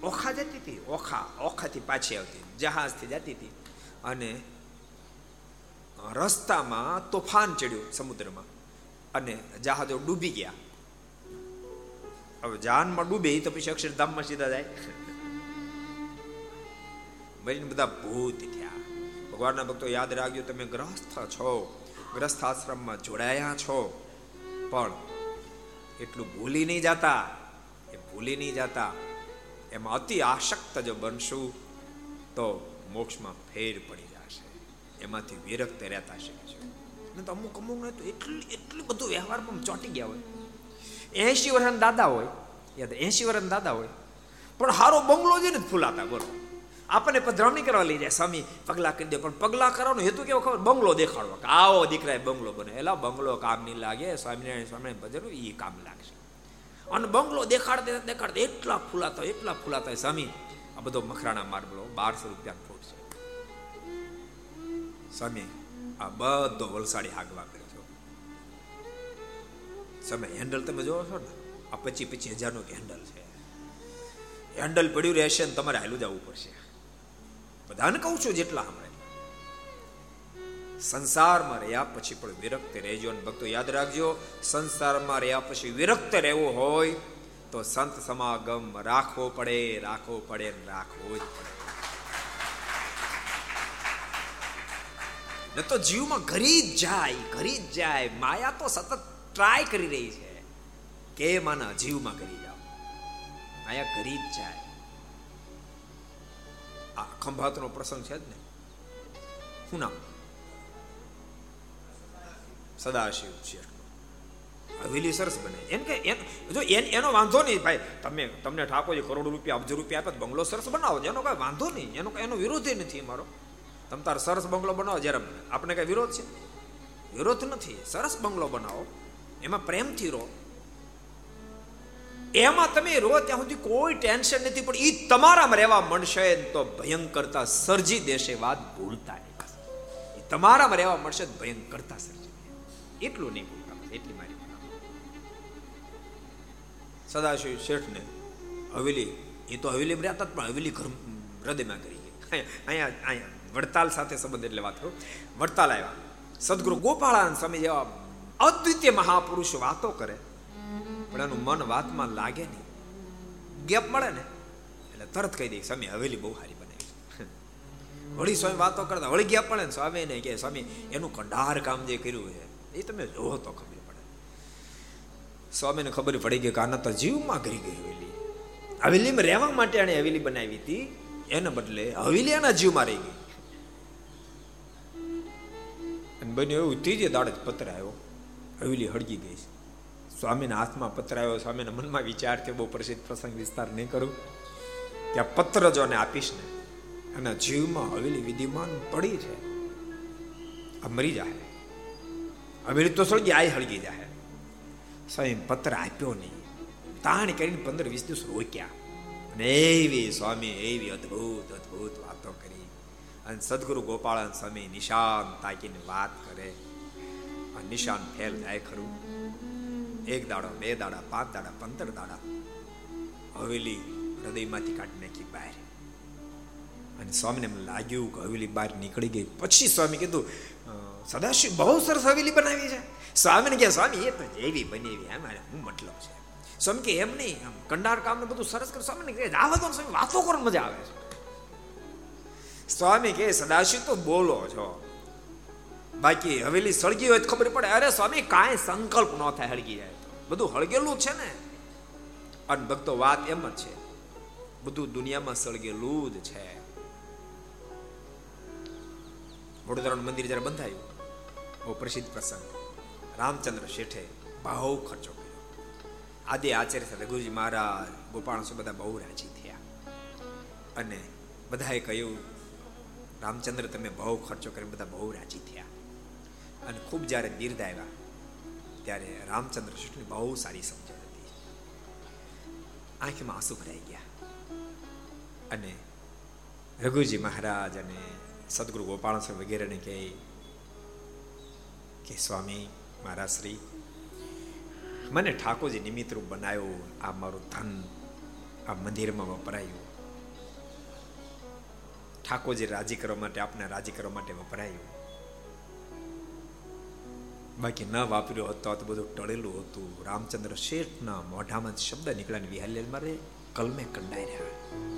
ઓખા જતી હતી, ઓખા, ઓખાથી પાછી આવતી, જહાજથી જતી હતી. અને રસ્તામાં તોફાન ચડ્યું સમુદ્રમાં. અને જહાજો ડૂબી ગયા. હવે જાનમાં ડૂબે તો પછી અક્ષરધામમાં સીધા જાય. બધા ભૂત થયા. ભગવાનના ભક્તો યાદ રાખજો, તમે ગ્રસ્થ છો, ગ્રસ્થ આશ્રમમાં જોડાયા છો. પણ એટલું ભૂલી નહીં જતા, એ ભૂલી નહીં જતા, એમાં અતિ આસક્ત જો બનશું, તો મોક્ષમાં ફેર પડી જશે. એમાંથી વિરક્ત રહેતા છે ને તો અમુક અમુક ને તો એટલું એટલું બધું વ્યવહારમાં ચોંટી ગયા હોય. એસી વર્ષના દાદા હોય, યાદ એસી વર્ષના દાદા હોય. પણ હારો બંગલો જઈને જ ફૂલાતા, બોલો. આપણને પધરામણી કરવા લઈ જાય. સ્વામી પગલા કરી દે. પણ પગલા કરવાનો હેતુ કેવો ખબર? બંગલો દેખાડવો કે આવો દીકરાએ બંગલો બને એલા, બંગલો કામ નહીં લાગે. સ્વામિનારાયણ સ્વામિનારાયણ ભજન એ કામ લાગશે. અને બંગલો દેખાડતે દેખાડતા એટલા ફૂલાતા એટલા ફૂલાતા સ્વામી, આ બધો મખરાણા માર્બલો બારસો રૂપિયા ફૂટ છે. સ્વામી, આ બધો વલસાડી હાગવા કર્યો છો. સ્વામી હેન્ડલ તમે જોવો છો ને? આ પચી પચીસ હજારનું હેન્ડલ છે. હેન્ડલ પડ્યું રહેશે ને તમારે હાલું જવું પડશે. બધાને કહું છું જેટલા સાંભળે. સંસારમાં રહ્યા પછી પણ વિરક્ત રહેજો અને ભક્તો યાદ રાખજો, સંસારમાં રહ્યા પછી વિરક્ત રહેવું હોય તો સંત સમાગમ રાખવો પડે રાખવો પડે રાખવો જ પડે. ન તો જીવમાં ઘરી જ જાય, ઘરી જ જાય. માયા તો સતત ટ્રાય કરી રહી છે. કે માના જીવમાં ઘરી જાઓ? માયા ઘરી જ જાય. આ ખંભાતનો પ્રસંગ છે જ ને. શું નામ? સદાશિવ શેઠનો હવેલી સરસ બને. એમ કે જો એનો વાંધો નહીં ભાઈ. તમે, તમને ઠાકોરજી કરોડો રૂપિયા, અબજો રૂપિયા આપે બંગલો સરસ બનાવો. એનો કઈ વાંધો નહીં. એનો એનો વિરોધ નથી મારો તમે તાર સરસ બંગલો બનાવો જ્યારે આપણે કઈ વિરોધ છે? વિરોધ નથી. સરસ બંગલો બનાવો. એમાં પ્રેમથી રહો. એમાં તમે રહો ત્યાં સુધી કોઈ ટેન્શન નથી, પણ એ તમારામાં રહેવા મળશે તો ભયંકરતા સર્જી દેશે વાત ભૂલતા નહીં. તમારામાં રહેવા મળશે ભયંકરતા સર્જી એટલું નહીં ભૂલતા એટલી મારી સદાશિવ શેઠને હવેલી એ તો હવેલી રહેતા હતા પણ હવેલી ઘર હૃદયમાં કરી ગઈ. અહીંયા અહીંયા, વડતાલ સાથે સંબંધ એટલે વાત કરું. વડતાલ આવ્યા. સદગુરુ ગોપાળાન સ્વામી જેવા અદ્વિતીય મહાપુરુષ વાતો કરે. પણ એનું મન વાતમાં લાગે નહીં. ગેપ મળે ને, એટલે તરત કહી દે, સ્વામી, હવેલી બહુ સારી બનાવી વળી સ્વામી વાતો કરતા, વળી ગેપ પડે ને, સ્વામી ને કે, સ્વામી, એનું કંડાર કામ જે કર્યું છે, એ તમે જોવો તો ખબર પડે. સ્વામીને ખબર પડી ગઈ કે આના તો જીવમાં કરી ગઈ હવેલી. હવેલીમાં રહેવા માટે એને હવેલી બનાવી હતી, એને બદલે હવેલી એના જીવમાં રહી ગઈ. અને બન્યું એવું, ત્રીજે દાડે પત્ર આવ્યો હવેલી હળગી ગઈ સ્વામીના હાથમાં પત્ર આવ્યો સ્વામીના મનમાં વિચાર થયો, બહુ પ્રસિદ્ધ પ્રસંગ વિસ્તાર નહીં કરું. કે આ પત્ર જો આપીશ ને એના જીવમાં હવેલી વિધિમાન પડી છે આ મરી જાય હવેલી તો સળગી, આય હળગી જાય સ્વામી પત્ર આપ્યો નહીં. તાણ કરીને પંદર વીસ દિવસ રોક્યા. અને એવી સ્વામી, એવી અદ્ભુત અદ્ભુત વાતો કરી. અને સદગુરુ ગોપાળન સ્વામી નિશાન તાકીને વાત કરે. નિશાન ફેલ જાય ખરું. એક દાડો, બે દાડા, પાંચ દાડા, પંદર દાડા હવેલી હૃદયમાંથી કાઢી નાખી બહાર. અને સ્વામીને એમ લાગ્યું કે હવેલી બહાર નીકળી ગઈ. પછી સ્વામી કીધું સદાશિવ બહુ સરસ હવેલી બનાવી છે. સ્વામીને કે સ્વામી, એ તો જેવી બની એવી, એમ હું મતલબ છે. સ્વામી કે, એમ નહીં, આમ કંડાર કામ ને બધું સરસ કરે. સ્વામીને કે આવા તો સ્વામી વાતો કરો મજા આવે છે. સ્વામી કે, સદાશિવ તો બોલો છો. બાકી હવેલી સળગી હોય તો ખબર પડે. અરે સ્વામી, કાંઈ સંકલ્પ ન થાય સળગી જાય. બધું હળગેલું છે ને? અને ભક્તો, વાત એમ જ છે. બધું દુનિયામાં સળગેલું જ છે. વડોદરાનું મંદિર જ્યારે બંધાયું, બહુ પ્રસિદ્ધ પ્રસંગ. રામચંદ્ર શેઠે બહુ ખર્ચો કર્યો. આદે આચાર્ય સાથે ગુરુજી મહારાજ ગોપાણસો બધા બહુ રાજી થયા. અને બધાએ કહ્યું, રામચંદ્ર, તમે બહુ ખર્ચો કરી બધા બહુ રાજી થયા. અને ખૂબ જ્યારે બિરદાવ્યા ત્યારે રામચંદ્ર શેઠની બહુ સારી સમજણ હતી. આંખમાં આંસુ ભરાઈ ગયા. અને રઘુજી મહારાજ અને સદગુરુ ગોપાલ વગેરેને કહે કે, સ્વામી મારા શ્રી, મને ઠાકોરજી નિમિત્ત રૂપ બનાવ્યો, આ મારું ધન આ મંદિરમાં વપરાયું. ઠાકોરજી રાજી કરવા માટે, આપને રાજી કરવા માટે વપરાયું. બાકી ન વાપર્યો હતો તો બધું ટળેલું હતું. રામચંદ્ર શેઠના મોઢામાં શબ્દ નીકળ્યા વિહાલેલ મારે કલમે કંડાઈ રહ્યા.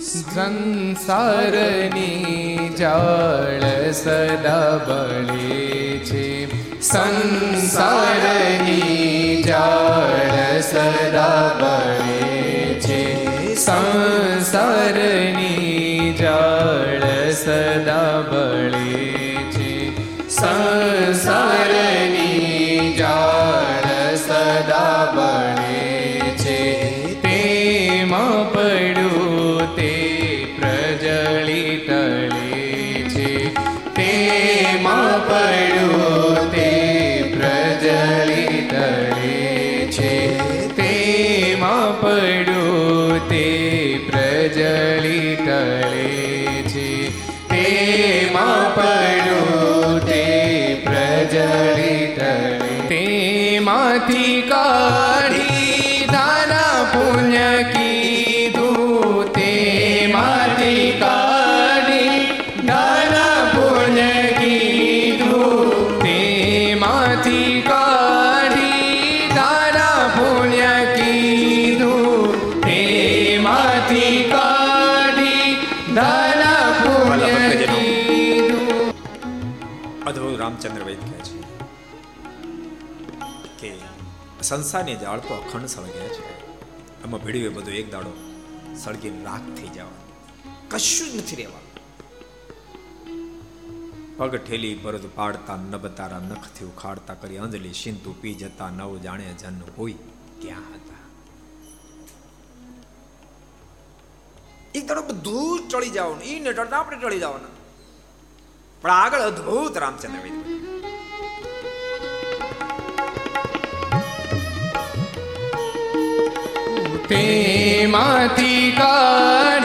સંસારની જાળ સદા બળે છે. સંસારની જાળ સદા બળે છે. સંસારની જાળ સદા બળે છે સંસારની તેમાંથી કાઢી સંસારની જાળ તો અખંડ સળગે છે. એમાં ભીડવે બધું એક દાડો સળગી રાખ થઈ જવા. કશું જ નથી રહેવાનું. પગ ઠેલી પરત પાડતા નબતારા નખથી ઉખાડતા કરી અંજલિ સિંધુ પી જતા નવ જાણે જન હોય ક્યાં હતા. એક દાડો બધું ચડી જવાનું. એ ને ટળતા આપણે ચડી જવાના. પણ આગળ અદ્ભુત રામચંદ્ર વિદ્ય તેમાંથી કાઢી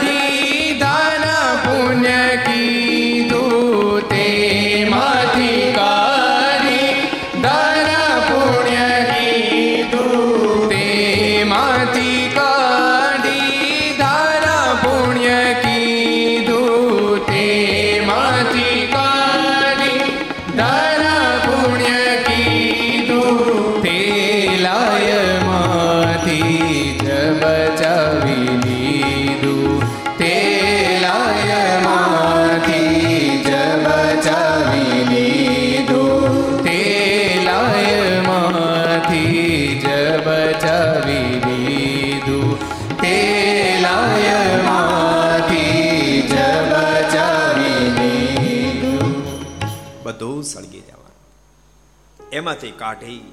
એમાંથી કાઢી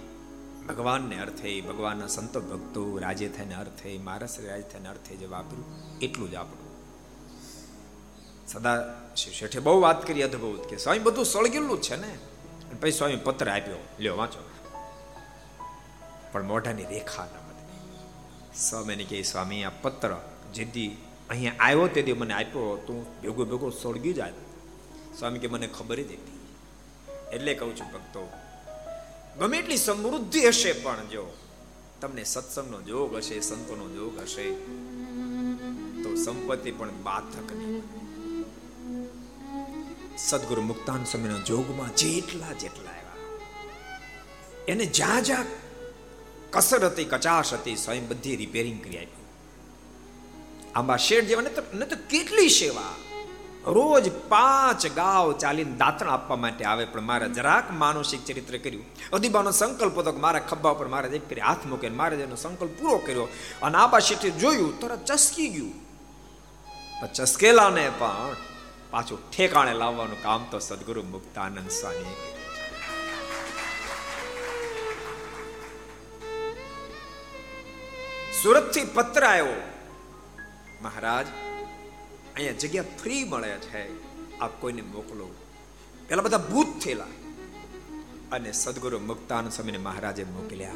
ભગવાનને અર્થે, ભગવાનના સંતો ભક્તો રાજે થઈને અર્થે મારસ રાજે થઈને અર્થે જે વાપર્યું એટલું જ આપણું. સદા શેઠે બહુ વાત કરી અદભુત કે સ્વામી, બધું સળગેલું જ છે ને. પછી સ્વામી પત્ર આપ્યો, લ્યો વાંચો. પણ મોઢાની રેખા ન બદલી. સ્વામીને કહે, સ્વામી, આ પત્ર જેથી અહીંયા આવ્યો તેથી મને આપ્યો તું ભેગો ભેગો સળગી જાય સ્વામી કે, મને ખબર જ હતી. એટલે કહું છું, ભક્તો ગમે એટલી સમૃદ્ધિ હશે પણ જો તમને સત્સંગનો જોગ હશે, સંતોનો જોગ હશે, તો સંપત્તિ પણ બાધક નહીં સદગુરુ મુક્તાન સ્વામીના જોગમાં જેટલા જેટલા આવ્યા એને જ્યાં જ્યાં કસર હતી કચાશ હતી સ્વયં બધી રિપેરિંગ કરી આપ્યું. આંબા શેઠ જેવા ને તો કેટલી સેવા રોજ પાંચ ગાવ ચાલીને દાંતણ આપવા માટે આવે, પણ મારે જરાક માનસિક ચરિત્ર કર્યું. અધિબાનો સંકલ્પ હતો કે મારા ખભા પર મારે એક કરી હાથ મૂકે મારે એનો સંકલ્પ પૂરો કર્યો અને આબા શેઠે જોયું, તરત ચસકી ગયું. ચસકેલાને પણ પાછું ઠેકાણે લાવવાનું કામ તો સદગુરુ મુક્તાનંદ સ્વામી સુરતથી પત્ર આવ્યો. મહારાજ અહીંયા જગ્યા ફ્રી મળે છે. આપ કોઈને મોકલો. પેલા બધા ભૂત થયેલા. અને સદગુરુ મુક્તાન સ્વામીને મહારાજે મોકલ્યા.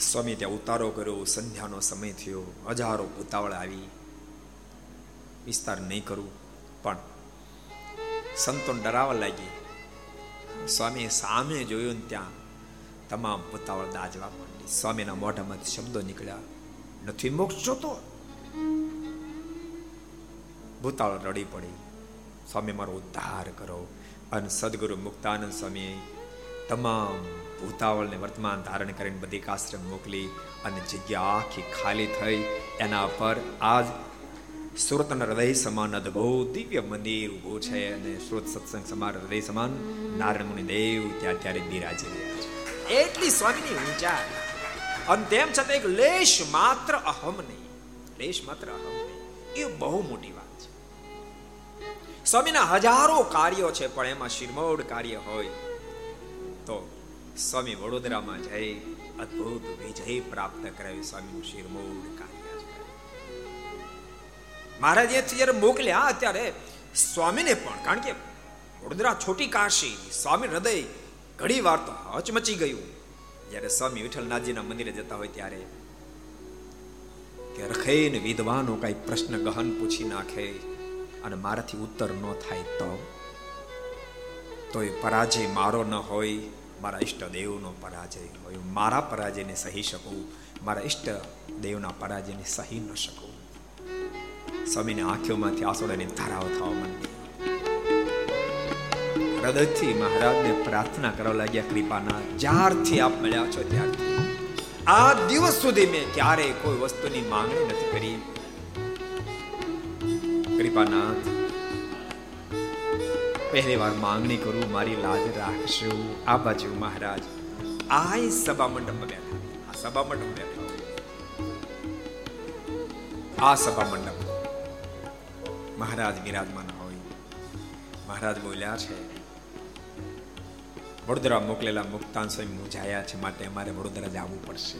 સ્વામી ત્યાં ઉતારો કર્યો, સંધ્યાનો સમય થયો, હજારો ઉતાવળ આવી. વિસ્તાર નહીં કરું, પણ સંતોન ડરાવા લાગી. સ્વામીએ સામે જોયું ને ત્યાં તમામ પુતાવળ દાજવા માંડી. સ્વામીના મોઢામાંથી શબ્દો નીકળ્યા. નથી મોક્ષ જોતો? ભૂતાળ રડી પડી. સ્વામી, મારો ઉદ્ધાર કરો. અને સદગુરુ મુક્તાનંદ સ્વામીએ તમામ ભૂતાવળને વર્તમાન ધારણ કરીને બધી આશ્રમ મોકલી અને જગ્યા આખી ખાલી થઈ. એના પર આજ સુરતના હૃદય સમાન અદભુત દિવ્ય મંદિર ઊભું છે અને સુરત સત્સંગ સમાન હૃદય સમાન નારાયણ મુનિ દેવ ત્યાં ત્યારે બિરાજી રહ્યા છે. એટલી સ્વામીની ઊંચા અને તેમ છતાં એક લેશ માત્ર અહમ નહીં. લેશ માત્ર અહમ નહીં. એ બહુ મોટી વાત છે. સ્વામીના હજારો કાર્યો છે, પણ એમાં શિરમોડ કાર્ય હોય. તો સ્વામી વડોદરામાં જઈ અદ્ભુત વિજય પ્રાપ્ત કરાવી સ્વામીનું શિરમોડ કાર્ય છે. મહારાજે જ્યારે મોકલ્યા, ત્યારે સ્વામીને પણ, કારણ કે વડોદરા છોટી કાશી, સ્વામી હૃદય ઘણી વાર તો હચમચી ગયું. જ્યારે સ્વામી વિઠ્ઠલનાથજીના મંદિરે જતા હોય ત્યારે કે રખેન વિદ્વાનો કઈ પ્રશ્ન ગહન પૂછી નાખે. અને મારાથી ઉત્તર ન થાય તો? તો એ પરાજય મારો ન હોય, મારા ઈષ્ટ દેવનો પરાજય હોય. મારા પરાજયને સહી શકું, મારા ઈષ્ટ દેવના પરાજયને સહી ન શકું. સ્વામીની આંખોમાંથી આસોડાની ધારાઓ થવા માંડી હૃદયથી મહારાજને પ્રાર્થના કરવા લાગ્યા, કૃપાના, જ્યારથી આપ મળ્યા છો, ત્યારથી. આ દિવસ સુધી મેં ક્યારે કોઈ વસ્તુની માંગણી નથી કરી. કૃપાનાથ. પહેલી વાર માંગણી કરું, મારી લાજ રાખશો. આ બાજુ મહારાજ. આ સભા મંડપમાં બેઠા. આ સભા મંડપ બેઠા. આ સભા મંડપ. મહારાજ વિરાજમાન હોય. મહારાજ બોલ્યા છે, વડોદરા મોકલેલા મુક્તાન સ્વામી મૂંઝાયા છે માટે અમારે વડોદરા જવું પડશે.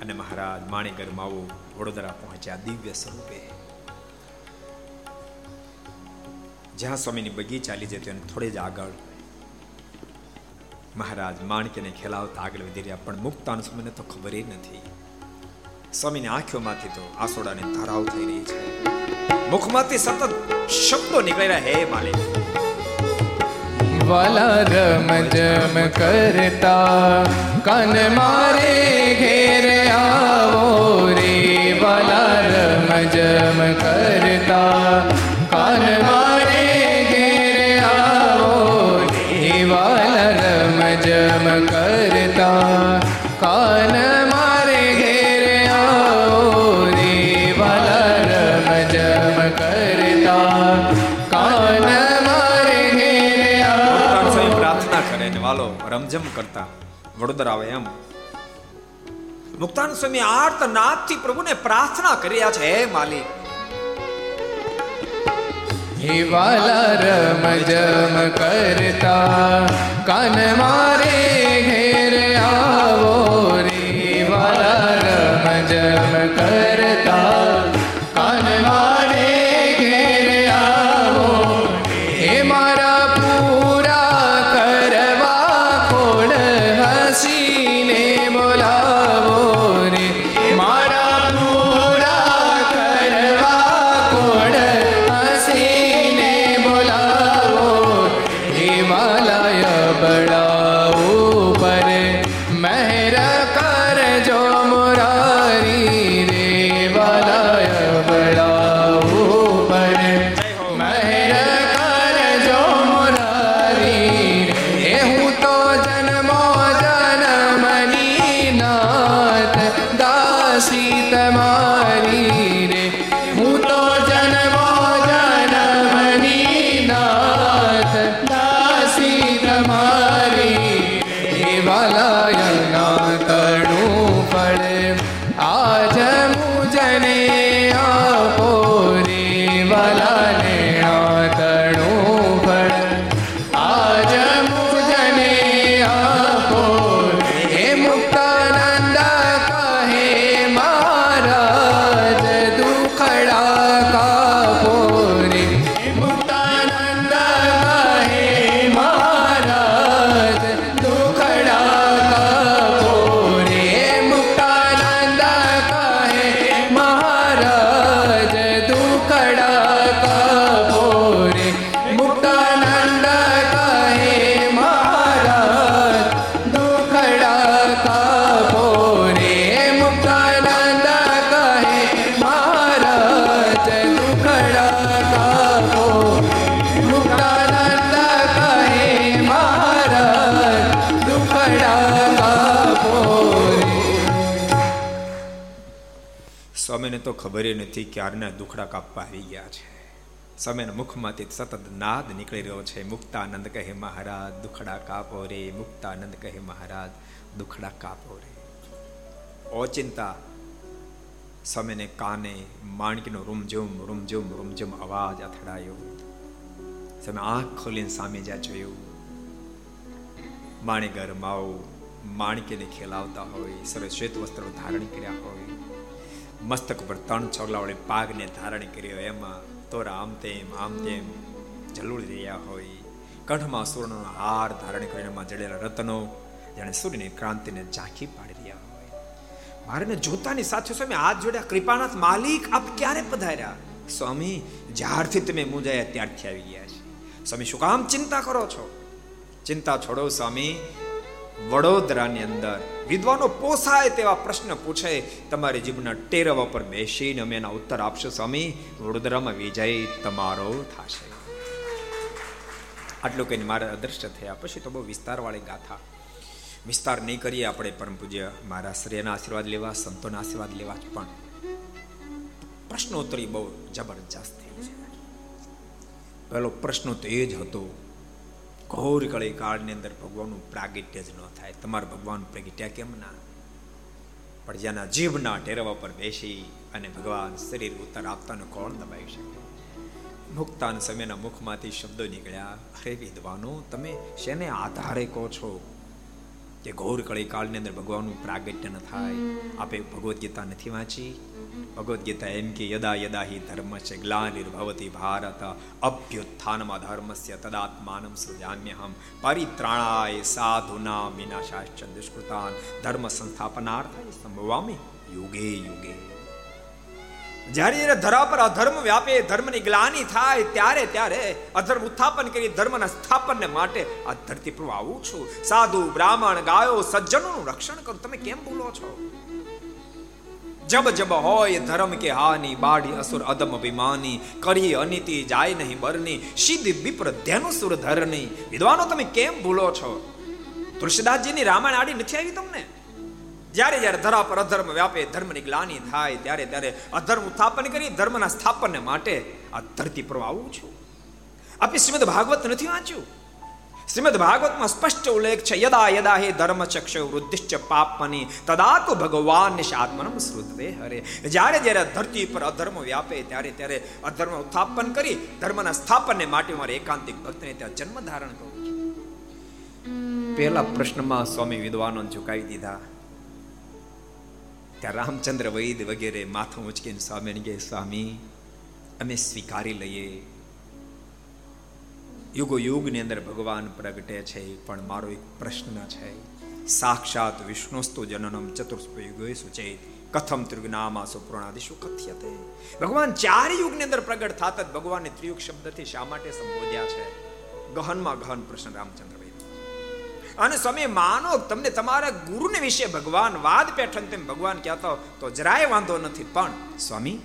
અને મહારાજ માણીગરમાં આવું વડોદરા પહોંચ્યા દિવ્ય સ્વરૂપે. જ્યાં સ્વામીની બગી ચાલી જતી અને થોડે જ આગળ મહારાજ માણકીને ખેલાવતા આગળ વધી રહ્યા. પણ મુક્તાન સ્વામીને તો ખબર નથી. સ્વામીની આંખોમાંથી તો આસોડાની ધારાઓ થઈ રહી છે. મુખમાંથી સતત શબ્દો નીકળી રહ્યા હે માલિક. વાલા રમ જમ કરતા કન મારે ઘેર આવો રે. વાલા રમ જમ કરતા રમઝમ કરતા વડોદરા આવે એમ. મુક્તાન સ્વામી આર્ત નાદથી પ્રભુને પ્રાર્થના કરી રહ્યા છે, હે માલિક. હિવાલા રમ કરતા, કાન મારે ઘેર ક્યારના દુખડા કાપવા આવી ગયા છે? સમયના મુખમાંથી સતત નાદ નીકળી રહ્યો છે. મુક્તાનંદ કહે, મહારાજ, દુખડા કાપો રે. મુક્તાનંદ કહે, મહારાજ, દુખડા કાપો રે. ઓચિંતા સમયને કાને માણકીનો રૂમઝુમ રૂમઝુમ રૂમઝુમ અવાજ અથડાયો. સમય આંખ ખોલીને સામે જ્યાં જોયું માણે માવ માણકીને ખેલાવતા હોય, સરસ શ્વેત વસ્ત્રો ધારણ કર્યા હોય મસ્તક પર ત્રણ વડે પાગને ધારણ કર્યો. એમાં તોરા આમ તેમ આમ તેમ જલુડી રહ્યા હોય. કંઠમાં સુવર્ણનો હાર ધારણ કરીને એમાં જડેલા રત્નો જાણે સૂર્યની ક્રાંતિને ઝાંખી પાડી રહ્યા હોય. મારે જોતાની સાથે સ્વામી હાથ જોડ્યા કૃપાનાથ માલિક આપ ક્યારે પધાર્યા? સ્વામી, જ્યારથી તમે મુંજાયા ત્યારથી આવી ગયા છે. સ્વામી, શું કામ ચિંતા કરો છો? ચિંતા છોડો સ્વામી વડોદરાની અંદર. વિદ્વાનો પોસાય તેવા પ્રશ્ન પૂછે, તમારી જીભના ટેરવા પર બેસીને અમે એના ઉત્તર આપશો, સ્વામી? વડોદરામાં વિજય તમારો થશે. આટલું કહીને મારા અદ્રશ્ય થયા. પછી તો બહુ વિસ્તારવાળી ગાથા. વિસ્તાર નહીં કરીએ આપણે, પરમ પૂજ્ય. મારા શ્રેયના આશીર્વાદ લેવા, સંતોના આશીર્વાદ લેવા જ પણ. પ્રશ્નોત્તરી બહુ જબરજસ્ત થઈ છે. પહેલો પ્રશ્ન તો એ જ હતો ઘોર કળી કાળની અંદર ભગવાનનું પ્રાગટ્ય જ ન થાય. તમારે ભગવાન પ્રગટ્યા કેમ ના? પણ જેના જીભના ટેરવા પર બેસી અને ભગવાન શરીર ઉત્તર આપતાને કોણ દબાવી શકે? મુક્તાન સમયના મુખમાંથી શબ્દો નીકળ્યા, અરે વિદ્વાનો, તમે શેને આધારે કહો છો? કે ઘોર કળી કાળની અંદર ભગવાનનું પ્રાગટ્ય ન થાય, આપે ભગવદ્ ગીતા નથી વાંચી. ભગવદ્ ગીતા એમ કે, યદા યદા હિ ધર્મ છે ગ્લાનિર્ભવતી ભારત, અભ્યુત્થાનમાં ધર્મસ્ય તદાત્માનમ સૃજામ્યહમ પરિત્રાણાય સાધુના વિનાશાશ્ચ દુષ્કૃતાન, ધર્મ સંસ્થાપનાર્થ સંભવામી યુગે યુગે. જ્યારે ધરા પર અધર્મ વ્યાપે, ધર્મની ગ્લાની થાય, ત્યારે ત્યારે અધર્મ ઉત્થાપન કરી ધર્મના સ્થાપનને માટે આ ધરતી પર આવું છું. સાધુ, બ્રાહ્મણ, ગાયો, સજ્જનોનું રક્ષણ કરું. તમે કેમ ભૂલો છો? જબ જબ હોય ધર્મ કે હાની બાડી અસુર અદમ અભિમાની, કરી અનિતિ, જાય નહીં બરની, સિદ્ધ, વિપ્ર ધ્યાનો સુર ધરની વિદ્વાનો, તમે કેમ ભૂલો છો? તુલસીદાસજીની રામાયણ આડી નથી આવી તમને? જ્યારે જ્યારે ધરા પર અધર્મ વ્યાપે, ધર્મની ગ્લાની થાય, ત્યારે ત્યારે અધર્મ ઉત્થાપન કરી, ધર્મના સ્થાપનને માટે આ ધરતી પર આવું છું. આપે શ્રીમદ ભાગવત નથી વાંચ્યું? શ્રીમદ ભાગવતમાં સ્પષ્ટ ઉલ્લેખ છે, યદા યદા હે ધર્મ ચક્ષ વૃદ્ધિશ્ચ પાપની તદા તો ભગવાન આત્મનમ શ્રુતવે હરે. જ્યારે જ્યારે ધરતી પર અધર્મ વ્યાપે, ત્યારે ત્યારે અધર્મ ઉત્થાપન કરી, ધર્મના સ્થાપનને માટે મારે એકાંતિક ભક્તને ત્યાં જન્મ ધારણ કરું પહેલા પ્રશ્નમાં સ્વામી વિદ્વાનો ઝુકાવી દીધા ત્યાં રામચંદ્ર વૈદ વગેરે માથું ઉચકીને સ્વામીને કહે સ્વામી અમે સ્વીકારી લઈએ યુગો યુગની અંદર ભગવાન પ્રગટે છે પણ મારો એક પ્રશ્ન છે સાક્ષાત વિષ્ણુસ્તુ જનનમ ચતુર્યુગે સુચેત કથમ ત્રિગુનામા સુપ્રણાદિશુ કથ્યતે ભગવાન ચાર યુગની અંદર પ્રગટ થાત ભગવાનને ત્રિયુગ શબ્દથી શા માટે સંબોધ્યા છે ગહનમાં ગહન પ્રશ્ન રામચંદ્ર અને સ્વામી માનો તમને તમારા ગુરુને વિશે ભગવાન વાદ પેઠન તેમ ભગવાન કહેતા તો જરાય વાંધો નથી. પણ સ્વામી,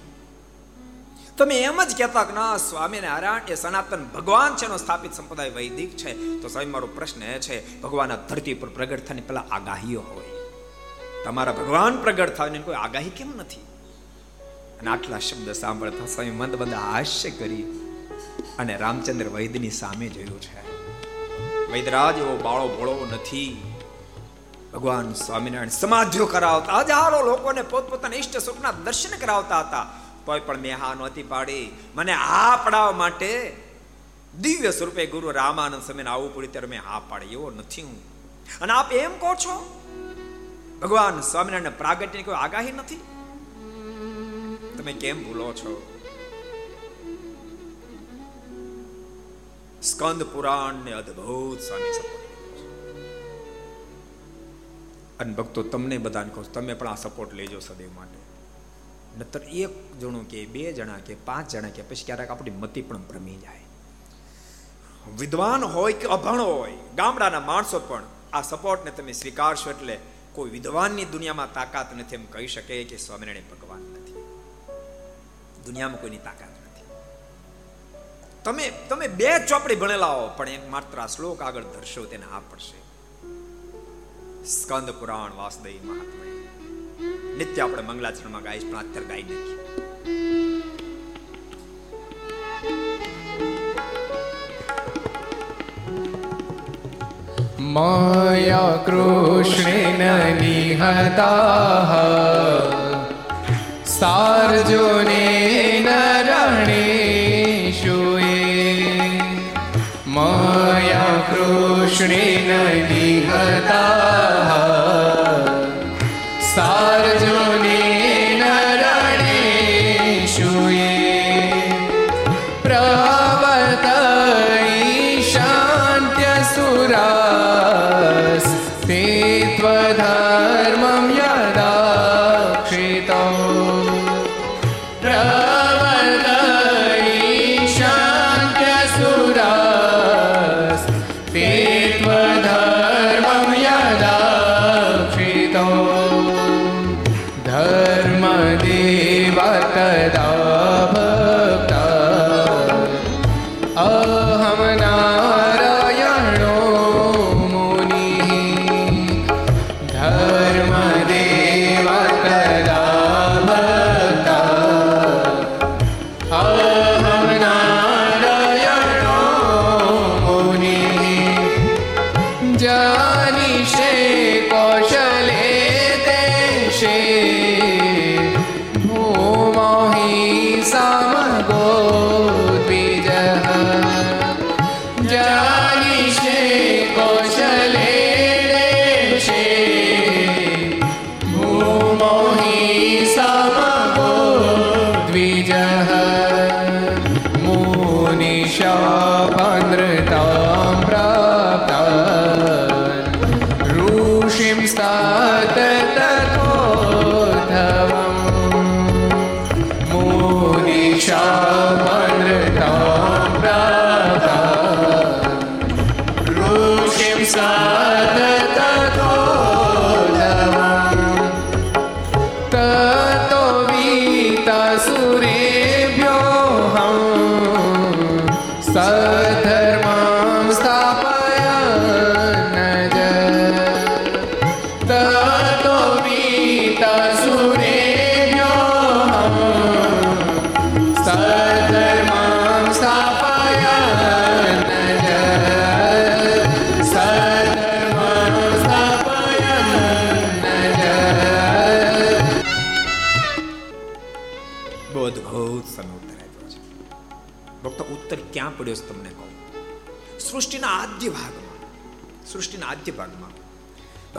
તમે એમ જ કહેતા કે ના, સ્વામી નારાયણ એ સનાતન ભગવાન છે એનો સ્થાપિત સંપ્રદાય વૈદિક છે. તો સ્વામી, મારો પ્રશ્ન એ છે ભગવાન ધરતી પર પ્રગટ થવાની પેલા આગાહીઓ હોય. તમારા ભગવાન પ્રગટ થવાની કોઈ આગાહી કેમ નથી? અને આટલા શબ્દ સાંભળતા સ્વામી મંદ બંધ હાસ્ય કરી અને રામચંદ્ર વૈદની સામે જોયું છે. વૈદરાજ એવો બાળો ભોળો નથી. ભગવાન સ્વામિનારાયણ સમાધિઓ કરાવતા, હજારો લોકોને પોતપોતાના ઈષ્ટ સ્વરૂપના દર્શન કરાવતા હતા. કોઈ પણ મેં હા નહોતી પાડી. મને આ પડાવવા માટે દિવ્ય સ્વરૂપે ગુરુ રામાનંદ સમયને આવું પડ્યું, ત્યારે મેં હા પાડી. એવો નથી હું. અને આપ એમ કહો છો? ભગવાન સ્વામિનારાયણ પ્રાગટ્યની કોઈ આગાહી નથી? તમે કેમ ભૂલો છો? સ્કંદ પુરાણ ને અદ્ભુત સ્વામી સપોર્ટ અને ભક્તો, તમને બધાને કહું તમે પણ આ સપોર્ટ લેજો સદૈવ માટે. નતર એક જણું કે બે જણા કે પાંચ જણા કે પછી ક્યારેક આપણી મતિ પણ ભ્રમી જાય. વિદ્વાન હોય કે અભણ હોય, ગામડાના માણસો પણ આ સપોર્ટને તમે સ્વીકારશો એટલે કોઈ વિદ્વાનની દુનિયામાં તાકાત નથી એમ કહી શકે કે સ્વામિનારાયણ ભગવાન નથી. દુનિયામાં કોઈની તાકાત તમે તમે બે ચોપડી ભણેલા હો, પણ એક માત્ર આ શ્લોક આગળ ધરશો, તેને આ પડશે. સ્કંદ પુરાણ વાસુદેવ મહાત્મા નિત્ય આપણે મંગલાચરણમાં ગાઈશ પણ અત્યારે ગાઈ નાખીએ મયા કૃષ્ણેન નિહતા સાર્જુને નરણેશુ શ્રી નિહતા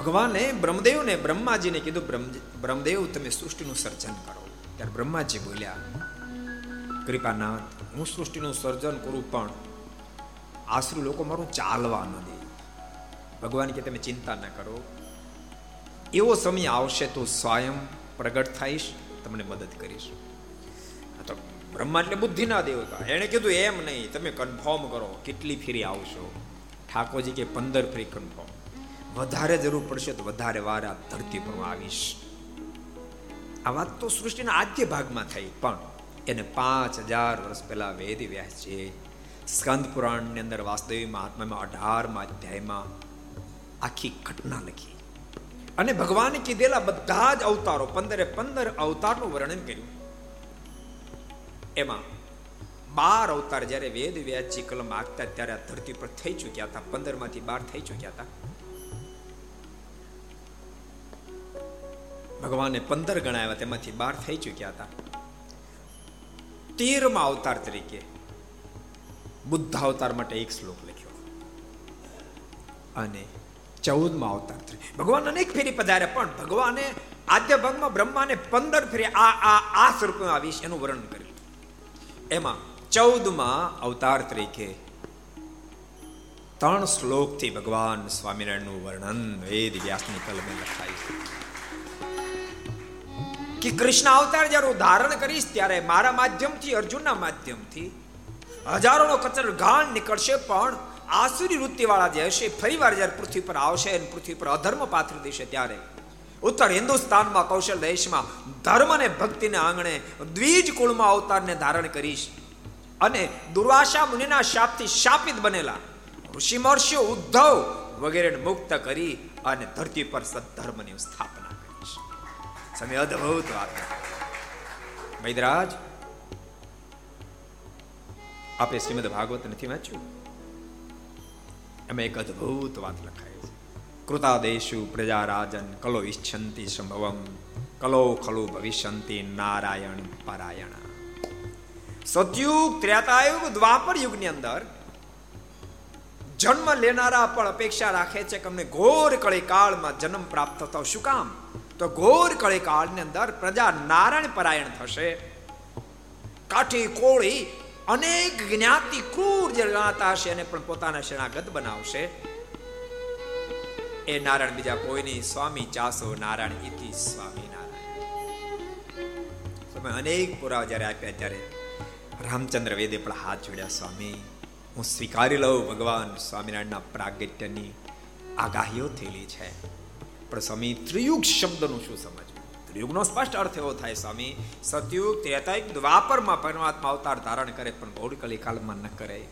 ભગવાને બ્રહ્મદેવને બ્રહ્માજીને કીધું બ્રહ્મદેવ, તમે સૃષ્ટિનું સર્જન કરો. ત્યારે બ્રહ્માજી બોલ્યા, કૃપાનાથ, હું સૃષ્ટિનું સર્જન કરું, પણ આશરુ લોકો મારું ચાલવા ન દે. ભગવાન કે, તમે ચિંતા ન કરો. એવો સમય આવશે તો સ્વયં પ્રગટ થઈશ, તમને મદદ કરીશ. તો બ્રહ્મા એટલે બુદ્ધિના દેવતા એણે કીધું, એમ નહીં, તમે કન્ફર્મ કરો, કેટલી ફેરી આવશો? ઠાકોરજી કે, પંદર ફેરી કન્ફર્મ વધારે જરૂર પડશે તો વધારે વાર આ ધરતી પર આવીશ. આ વાત તો સૃષ્ટિના આદ્ય ભાગમાં થઈ, પણ એને પાંચ હજાર વર્ષ પહેલા વેદ વ્યાસ છે. સ્કંદ પુરાણની અંદર વાસ્તવિક મહાત્મામાં અઢારમાં અધ્યાયમાં આખી ઘટના લખી. અને ભગવાને કીધેલા બધા જ અવતારો, પંદરે પંદર અવતારનું વર્ણન કર્યું. એમાં બાર અવતાર જ્યારે વેદ વ્યાસજી કલમ આગતા ત્યારે આ ધરતી પર થઈ ચુક્યા હતા, પંદરમાંથી બાર થઈ ચુક્યા હતા. ભગવાને પંદર ગણાવ્યા તેમાંથી બાર થઈ ચુક્યા હતા. તેરમાં અવતાર તરીકે બુદ્ધ અવતાર માટે એક શ્લોક લખ્યો. અને ચૌદમાં અવતાર તરીકે. ભગવાન અનેક ફેરી પધાર્યા, પણ ભગવાને આદ્ય ભાગમાં બ્રહ્માને પંદર ફેરી આ આ આ સ્વરૂપમાં આવીશ એનું વર્ણન કર્યું. એમાં ચૌદમાં અવતાર તરીકે ત્રણ શ્લોકથી ભગવાન સ્વામિનારાયણનું વર્ણન વેદ વ્યાસની કલમે લખાય છે. કે કૃષ્ણ અવતાર જ્યારે હું ધારણ કરીશ ત્યારે મારા માધ્યમથી, અર્જુનના માધ્યમથી હજારોનો કચર ગાણ નીકળશે, પણ આસુરી વૃત્તિવાળા જે હશે ફરીવાર જ્યારે પૃથ્વી પર આવશે અને પૃથ્વી પર અધર્મ પાથરી દેશે ત્યારે ઉત્તર હિન્દુસ્તાનમાં, કૌશલ દેશમાં ધર્મ અને ભક્તિને આંગણે દ્વિજ કુળમાં અવતારને ધારણ કરીશ અને દુર્વાસા મુનિના શાપથી શાપિત બનેલા ઋષિ મહર્ષિ ઉદ્ધવ વગેરેને મુક્ત કરી અને ધરતી પર સદ્ધર્મની સ્થાપના સમય અદભુત વાત વૈદરાજ આપણે શ્રીમદ ભાગવત નથી વાંચ્યું એમાં એક અદભુત વાત લખાય છે કૃતાદેશુ પ્રજા રાજન કલો ઈચ્છંતિ સંભવમ કલો ખલો ભવિષ્યંતિ નારાયણ પારાયણ સતયુગ ત્રેતાયુગ દ્વાપર યુગની અંદર જન્મ લેનારા પણ અપેક્ષા રાખે છે કે અમને ઘોર કળી કાળમાં જન્મ પ્રાપ્ત થતો શું કામ તો ઘોર કળી કાળની અંદર પ્રજા નારાયણ પરાયણ થશે. કાઠી, કોળી, અનેક જ્ઞાતિ ક્રૂર જે ગણાતા હશે એને પણ પોતાના શરણાગત બનાવશે. એ નારાયણ બીજા કોઈની સ્વામી ચાસો નારાયણ ઇતિ સ્વામી નારાયણ. તમે અનેક પુરાવા જ્યારે આપ્યા ત્યારે રામચંદ્ર વેદે પણ હાથ જોડ્યા, સ્વામી, હું સ્વીકારી લઉં ભગવાન સ્વામિનારાયણના પ્રાગટ્યની આગાહીઓ થયેલી છે. પણ સ્વામી ત્રિયુગ શબ્દનું શું સમજવું ત્રિયુગનો સ્પષ્ટ અર્થ એવો થાય, સ્વામી, સતયુગ ત્રેતાયુગ દ્વાપરમાં પરમાત્મા અવતાર ધારણ કરે, પણ ગૌડકલી કાલમાં ન કરે.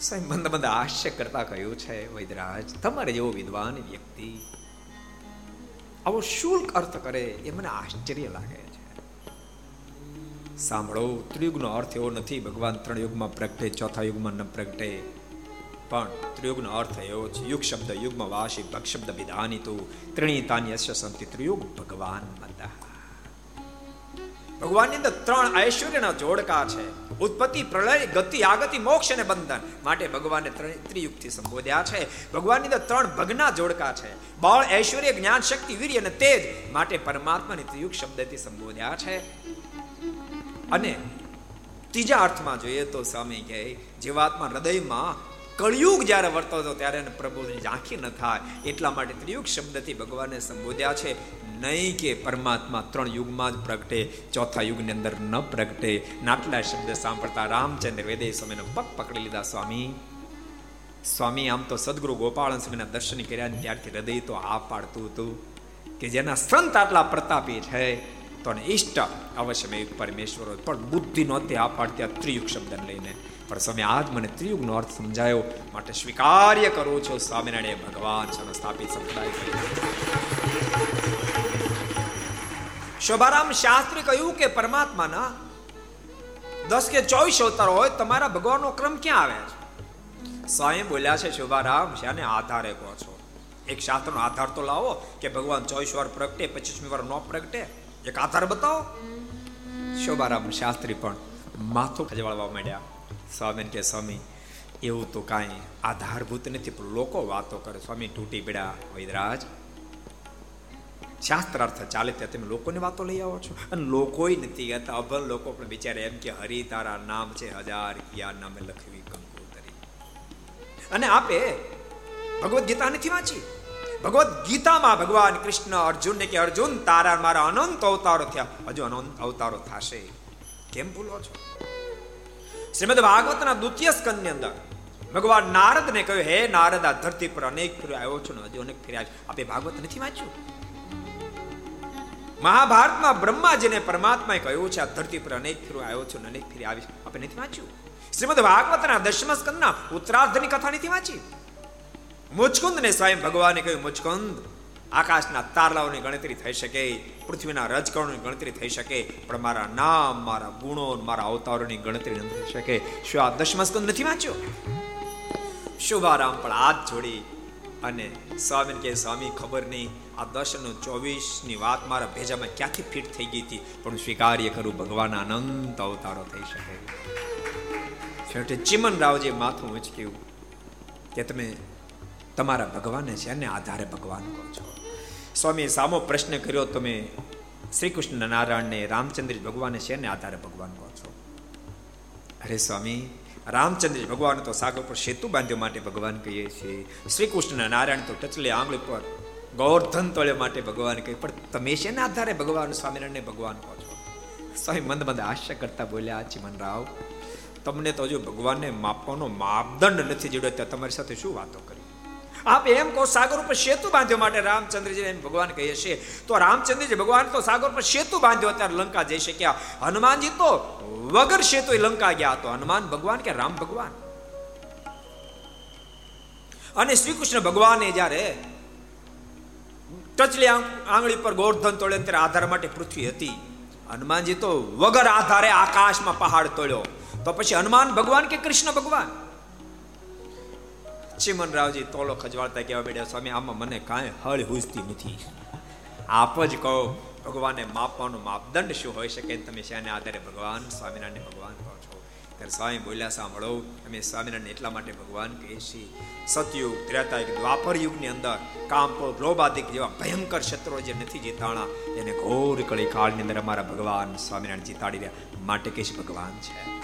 સ્વામી મંદ મંદ હાસ્ય કરતા કહ્યું છે વૈદરાજ તમારે જેવો વિદ્વાન વ્યક્તિ આવો શુલ્ક અર્થ કરે એ મને આશ્ચર્ય લાગે છે. સાંભળો, ત્રિયુગનો અર્થ એવો નથી, ભગવાન ત્રણ યુગમાં પ્રગટે, ચોથા યુગમાં ન પ્રગટે. પણ ત્રિયુગનો અર્થ એવો છે, યુગ શબ્દ યુગમાં વાસી, ભગ શબ્દ વિધાની તો અશ્ય સંતિ ત્રિયુગ ભગવાન મદા. ભગવાનની અંદર ત્રણ ઐશ્વર્યના જોડકા છે. ઉત્પત્તિ, પ્રલય, ગતિ, આગતિ, મોક્ષ અને બંધન માટે ભગવાને ત્રિયુગથી સંબોધ્યા છે. ભગવાનની અંદર ત્રણ ભગના જોડકા છે. બળ, ઐશ્વર્ય, જ્ઞાન, શક્તિ, વીર્ય અને તેજ માટે પરમાત્માને ત્રિયુગ શબ્દથી સંબોધ્યા છે. અને ત્રીજા અર્થમાં જોઈએ તો સ્વામી કહે, જીવાત્મા હૃદયમાં કળિયુગ જ્યારે વર્તો હતો ત્યારે એને પ્રભુની ઝાંખી ન થાય. એટલા માટે ત્રિયુગ શબ્દથી ભગવાને સંબોધ્યા છે, નહીં કે પરમાત્મા ત્રણ યુગમાં જ પ્રગટે, ચોથા યુગની અંદર ન પ્રગટે. નાટલા શબ્દ સાંભળતા રામચંદ્ર વેદે સ્વામીનો પગ પકડી લીધા, સ્વામી સ્વામી, આમ તો સદગુરુ ગોપાલ સ્વામીના દર્શન કર્યા ત્યારથી હૃદય તો આ પાડતું હતું કે જેના સંત આટલા પ્રતાપી છે, તો ઈષ્ટ અવશ્ય પરમેશ્વર, પણ બુદ્ધિ નહોતી આ પાડતી આ ત્રિયુગ શબ્દને લઈને. પણ સ્વામી, આજ મને ત્રિયુગનો અર્થ સમજાયો. માટે સ્વીકાર્ય કરું છું સ્વામિનારાયણ ભગવાન છે સ્થાપિત સંપ્રદાય. શોભારામ શાસ્ત્રી કહ્યું કે પરમાત્માના દસ કે ચોવીસ અવતાર હોય, તમારા ભગવાનનો ક્રમ ક્યાં આવે છે? સ્વયં બોલ્યા છે, શોભારામ શાને આધારે કહો છો. એક શાસ્ત્રનો આધાર તો લાવો કે ભગવાન ચોવીસ વાર પ્રગટે, પચીસમી વાર ન પ્રગટે. એક આધાર બતાવો. શોભારામ શાસ્ત્રી પણ માથું ખજવાળવા માંડ્યા. સ્વામી કે સ્વામી, એવું તો કાંઈ આધારભૂત નથી, પણ લોકો વાતો કરે. સ્વામી તૂટી પડ્યા વૈદરાજ શાસ્ત્રાર્થ ચાલે ત્યાં તમે લોકોની વાતો લઈ આવો છો? અને લોકોય નથી કહેતા. અભલ લોકો પણ બિચારે એમ કે, હરિ તારા નામ છે હજાર, યા નામે લખવી કંકોતરી અને આપે ભગવદ્ ગીતા નથી વાંચી? ભગવદ્ ગીતામાં ભગવાન કૃષ્ણ અર્જુનને કે, અર્જુન, તારા મારા અનંત અવતારો થયા. હજુ અનંત અવતારો થશે. કેમ ભૂલો છો? શ્રીમદ ભાગવતના દ્વિતીય સ્કંદની અંદર ભગવાન નારદને કહ્યું હે નારદ આ ધરતી પર અનેક ફેરી આવ્યો છું હજી અનેક ફેરી આવ્યો આપે ભાગવત નથી વાંચ્યું મહાભારતમાં બ્રહ્માજીને પરમાત્માએ કહ્યું છે આ ધરતી પર અનેક ફેરો આવ્યો છું અનેક ફેરી આવીશ આપણે નથી વાંચ્યું શ્રીમદ ભાગવતના દશમ સ્કંદના ઉત્તરાર્ધની કથા નથી વાંચી મુચકુંદ ને સ્વયં ભગવાને કહ્યું મુચકુંદ આકાશના તારલાઓની ગણતરી થઈ શકે, પૃથ્વીના રજકણોની ગણતરી થઈ શકે, પણ મારા નામ, મારા ગુણો, મારા અવતારોની ગણતરી ન થઈ શકે. શું આ દશમસ્કંદ નથી વાંચ્યો? શુભારામ પણ હાથ જોડી અને સ્વામી કે, સ્વામી, ખબર નહીં, આ દર્શન ચોવીસની વાત મારા ભેજામાં ક્યાંથી ફિટ થઈ ગઈ હતી? પણ સ્વીકાર્ય કરું ભગવાન અનંત અવતારો થઈ શકે. છેવટે ચિમન રાવજી માથું ઉચક્યું કે, તમે તમારા ભગવાનને છે આધારે ભગવાન કહો છો? સ્વામી સામો પ્રશ્ન કર્યો, તમે શ્રી કૃષ્ણ નારાયણને રામચંદ્ર ભગવાને છે ને આધારે ભગવાન કહો છો? અરે સ્વામી, રામચંદ્ર ભગવાન તો સાગર પર સેતુ બાંધ્યો માટે ભગવાન કહીએ છીએ. શ્રી કૃષ્ણ નારાયણ તો ટચલે આંગળી પર ગૌરધન તળે માટે ભગવાન કહે પણ તમે છે ને આધારે ભગવાન સ્વામિનારાયણને ભગવાન કહો છો? સ્વામી મંદ મંદ આશ્ય કરતા બોલ્યા ચિમન રાવ તમને તો હજુ ભગવાનને માપવાનો માપદંડ નથી જોડ્યો. તમારી સાથે શું વાતો કરી? આપ એમ કહો, સાગર ઉપર સેતુ બાંધ્યો માટે રામચંદ્રજી એમ ભગવાન કહીએ છે તો રામચંદ્રજી, ભગવાન તો સાગર પર સેતુ બાંધ્યો ત્યારે લંકા જઈ શક્યા. હનુમાનજી તો વગર સેતુ લંકા ગયા તો હનુમાન ભગવાન કે રામ ભગવાન? અને શ્રી કૃષ્ણ ભગવાને જ્યારે ટચલી આંગળી પર ગોરધન તોડે ત્યારે આધાર માટે પૃથ્વી હતી. હનુમાનજી તો વગર આધારે આકાશમાં પહાડ તોડ્યો. તો પછી હનુમાન ભગવાન કે કૃષ્ણ ભગવાન? ચિમનરાવજી તોલો ખજવાળતા કહેવા બેઠા સ્વામી, આમાં મને કાંઈ હળ હુજતી નથી. આપ જ કહો, ભગવાને માપવાનો માપદંડ શું હોઈ શકે તમે શાને આધારે ભગવાન સ્વામિનારાયણ ભગવાન કહો છો? ત્યારે સ્વામી બોલ્યા, સાંભળો, અમે સ્વામિનારાયણ એટલા માટે ભગવાન કહીએ છીએ. સતયુગ, ત્રેતાયુગ દ્વાપર યુગની અંદર કામપો લોબાદિક જેવા ભયંકર શત્રુઓ જે નથી જીતાણા, એને ઘોર કળી કાળની અંદર અમારા ભગવાન સ્વામિનારાયણ જીતાડી રહ્યા. માટે કહીશ ભગવાન છે?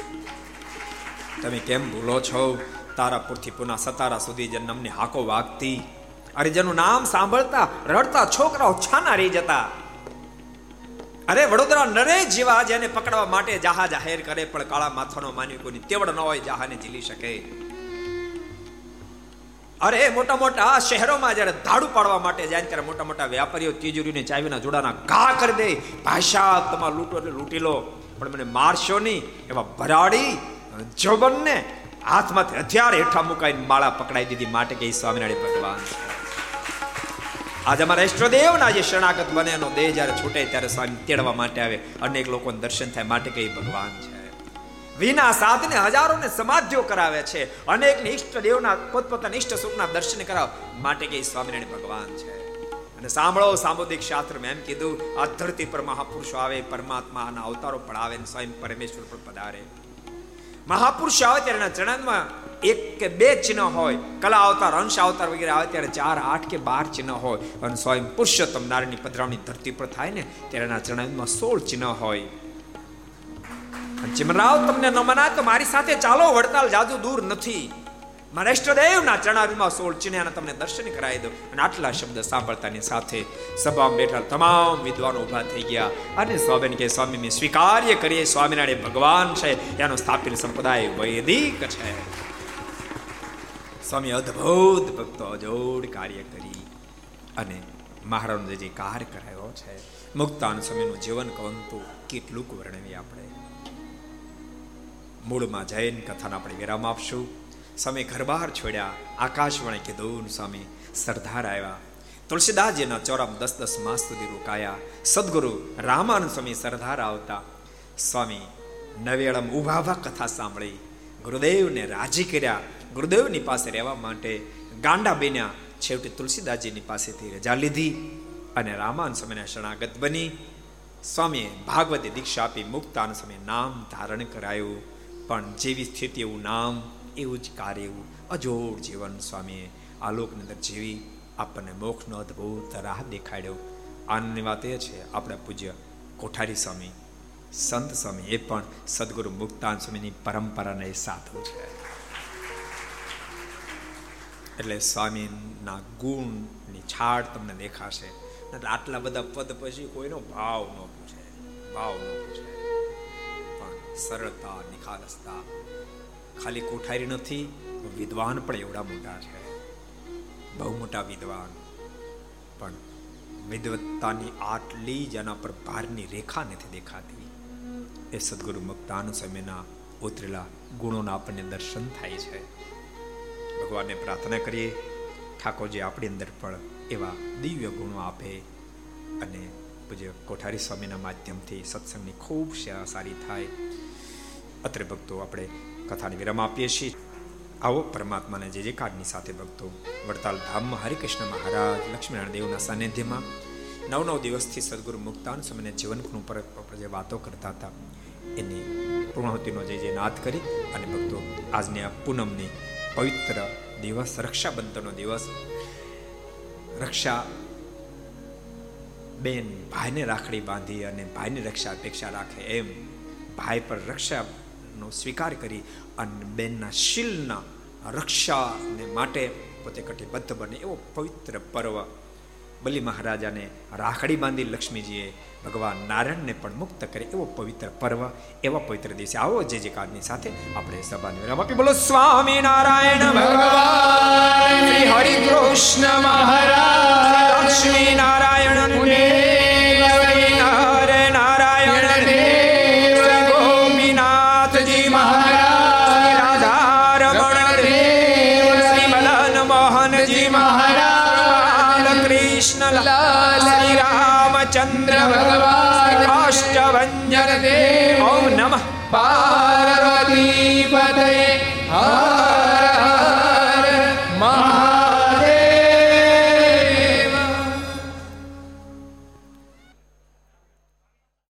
તમે કેમ ભૂલો છો? તારાપુરથી પુના સતારા સુધી જન્મની હાકો વાગતી. અરે જેનું નામ સાંભળતા રડતા છોકરાઓ છાના રહી જતા. અરે વડોદરા નરેશ જેવા જેને પકડવા માટે જહા જાહેર કરે, પણ કાળા માથાનો માનવી કોઈની તેવડ ન હોય જહાને ઝીલી શકે. અરે મોટા મોટા શહેરોમાં જ્યારે ધાડુ પાડવા માટે જાય ત્યારે મોટા મોટા વ્યાપારીઓ તિજોરીને ચાવીના જોડાના ઘા કરી દે. ભાષા તમારે લૂંટો એટલે લૂંટી લો. પણ મને મારશો નહીં. એવા ભરાડી, જોબનને હાથમાંથી હથિયાર હેઠા મુકાઈને માળા પકડાઈ દીધી માટે કે સ્વામિનારાયણ ભગવાન. આજે અમારા ઈષ્ટદેવના જે શરણાગત બને એનો દેહ જ્યારે છૂટે ત્યારે સ્વામી તેડવા માટે આવે. અનેક લોકોને દર્શન થાય માટે કે ભગવાન છે. વિના સાધને હજારોને સમાધિઓ કરાવે છે. અનેક ઈષ્ટ દેવના પોતપોતાના ઈષ્ટ સુખના દર્શન કરાવ માટે કે સ્વામિનારાયણ ભગવાન છે. અને સાંભળો સામુદિક શાસ્ત્રમાં એમ કીધું, આ ધરતી પર મહાપુરુષો આવે, પરમાત્માના અવતારો પણ આવે સ્વયં પરમેશ્વર પણ પધારે. મહાપુરુષ આવે ત્યારે એના ચરણમાં એક કે બે ચિહ્ન હોય. કલા અવતાર, અંશ અવતાર વગેરે આવે ત્યારે ચાર, આઠ કે બાર ચિહ્ન હોય. અને સ્વયં પુરુષોત્તમ નારાયણની પધરાવણી ધરતી પર થાય ને, ત્યારે એના ચરણમાં સોળ ચિહ્ન હોય. ચિમરાવ, તમને ન મનાય તો મારી સાથે ચાલો, વડતાલ જાદુ દૂર નથી. મારા ઇષ્ટદેવના ચરણાવીમાં સોળ ચિહ્ન તમને દર્શન કરાવી દો અને આટલા શબ્દ સાંભળતાની સાથે સભામાં બેઠા તમામ વિદ્વાનો ઊભા થઈ ગયા. અને સ્વામીને કે સ્વામી, મેં સ્વીકાર્ય કરીએ. સ્વામિનારાયણ ભગવાન છે. એનો સ્થાપિત સંપ્રદાય વૈદિક છે. સ્વામી અદ્ભુત ભક્તો અજોડ કાર્ય કરી અને મહારાજનો જે કાર્ય કરાયો છે, મુક્તાન સ્વામીનું જીવન કવંતુ કેટલુંક વર્ણવી આપણે. મૂળમાં જૈન કથાને આપણે વિરામ આપશું. સ્વામી ઘર બહાર છોડ્યા, આકાશવાણી કીધું સ્વામી સરદાર આવ્યા. તુલસીદાસજીના ચોરામ દસ દસ માસ સુધી રોકાયા. સદગુરુ રામાનંદ સ્વામી સરદાર આવતા. સ્વામી, નવેળમ ઊભા કથા સાંભળી. ગુરુદેવને રાજી કર્યા. ગુરુદેવની પાસે રહેવા માટે ગાંડા બેન્યા. છેવટે તુલસીદાસજીની પાસેથી રજા લીધી અને રામાન સમયના શરણાગત બની. સ્વામીએ ભાગવતી દીક્ષા આપી મુક્તાન સમય નામ ધારણ કરાયું. પણ જેવી સ્થિતિ એવું નામ એવું જ કાર્ય, એવું અજોડ જીવન સ્વામીએ આલોકની અંદર જીવી આપણને મોક્ષનો અદ્ભુત રાહ દેખાડ્યો. આનંદની વાત એ છે, આપણા પૂજ્ય કોઠારી સ્વામી, સંત સ્વામી, એ પણ સદગુરુ મુક્તાન સ્વામીની પરંપરાના એ સાધુ છે. એટલે સ્વામીના ગુણની છાળ તમને દેખાશે. આટલા બધા પદ પછી કોઈનો ભાવ ન પૂછે, ભાવ ન પૂછે. પણ સરળતા, નિખાલસતા ખાલી કોઠારી નથી, વિદ્વાન પણ એવડા મોટા છે. બહુ મોટા વિદ્વાન. પણ વિદવત્તાની આટલી જ એના પર ભારની રેખા નથી દેખાતી. એ સદગુરુ મુક્તાન સમયના ઉતરેલા ગુણોના આપણને દર્શન થાય છે. ભગવાનને પ્રાર્થના કરીએ, ઠાકોરજી આપણી અંદર પણ એવા દિવ્ય ગુણો આપે અને પૂજ્ય કોઠારી સ્વામીના માધ્યમથી સત્સંગની ખૂબ સારી થાય. અત્રે ભક્તો આપણે કથાની વિરામ આપીએ છીએ. આવો પરમાત્માને જે જે કાર્ડની સાથે ભક્તો, વડતાલ ધામમાં હરિકૃષ્ણ મહારાજ, લક્ષ્મીનારાયણ દેવના સાનિધ્યમાં નવ નવ દિવસથી સદગુરુ મુક્તાન સમયને જીવનખનું પર જે વાતો કરતા હતા, એની પૂર્ણાહુતિનો જે જે નાદ કરી અને ભક્તો, આજની આ પૂનમની પવિત્ર દિવસ, રક્ષાબંધનનો દિવસ, રક્ષા બેન ભાઈને રાખડી બાંધી અને ભાઈની રક્ષા અપેક્ષા રાખે એમ, ભાઈ પર રક્ષાનો સ્વીકાર કરી અને બેનના શીલના રક્ષાને માટે પોતે કટિબદ્ધ બને એવો પવિત્ર પર્વ. બલિ મહારાજાને રાખડી બાંધી લક્ષ્મીજીએ ભગવાન નારાયણને પણ મુક્ત કરે એવો પવિત્ર પર્વ એવા પવિત્ર દિવસે આવો જે જે કાળની સાથે આપણે સભાને વિરામ આપી બોલો સ્વામી નારાયણ ભગવાન હરિ કૃષ્ણ મહારાજ લક્ષ્મી નારાયણ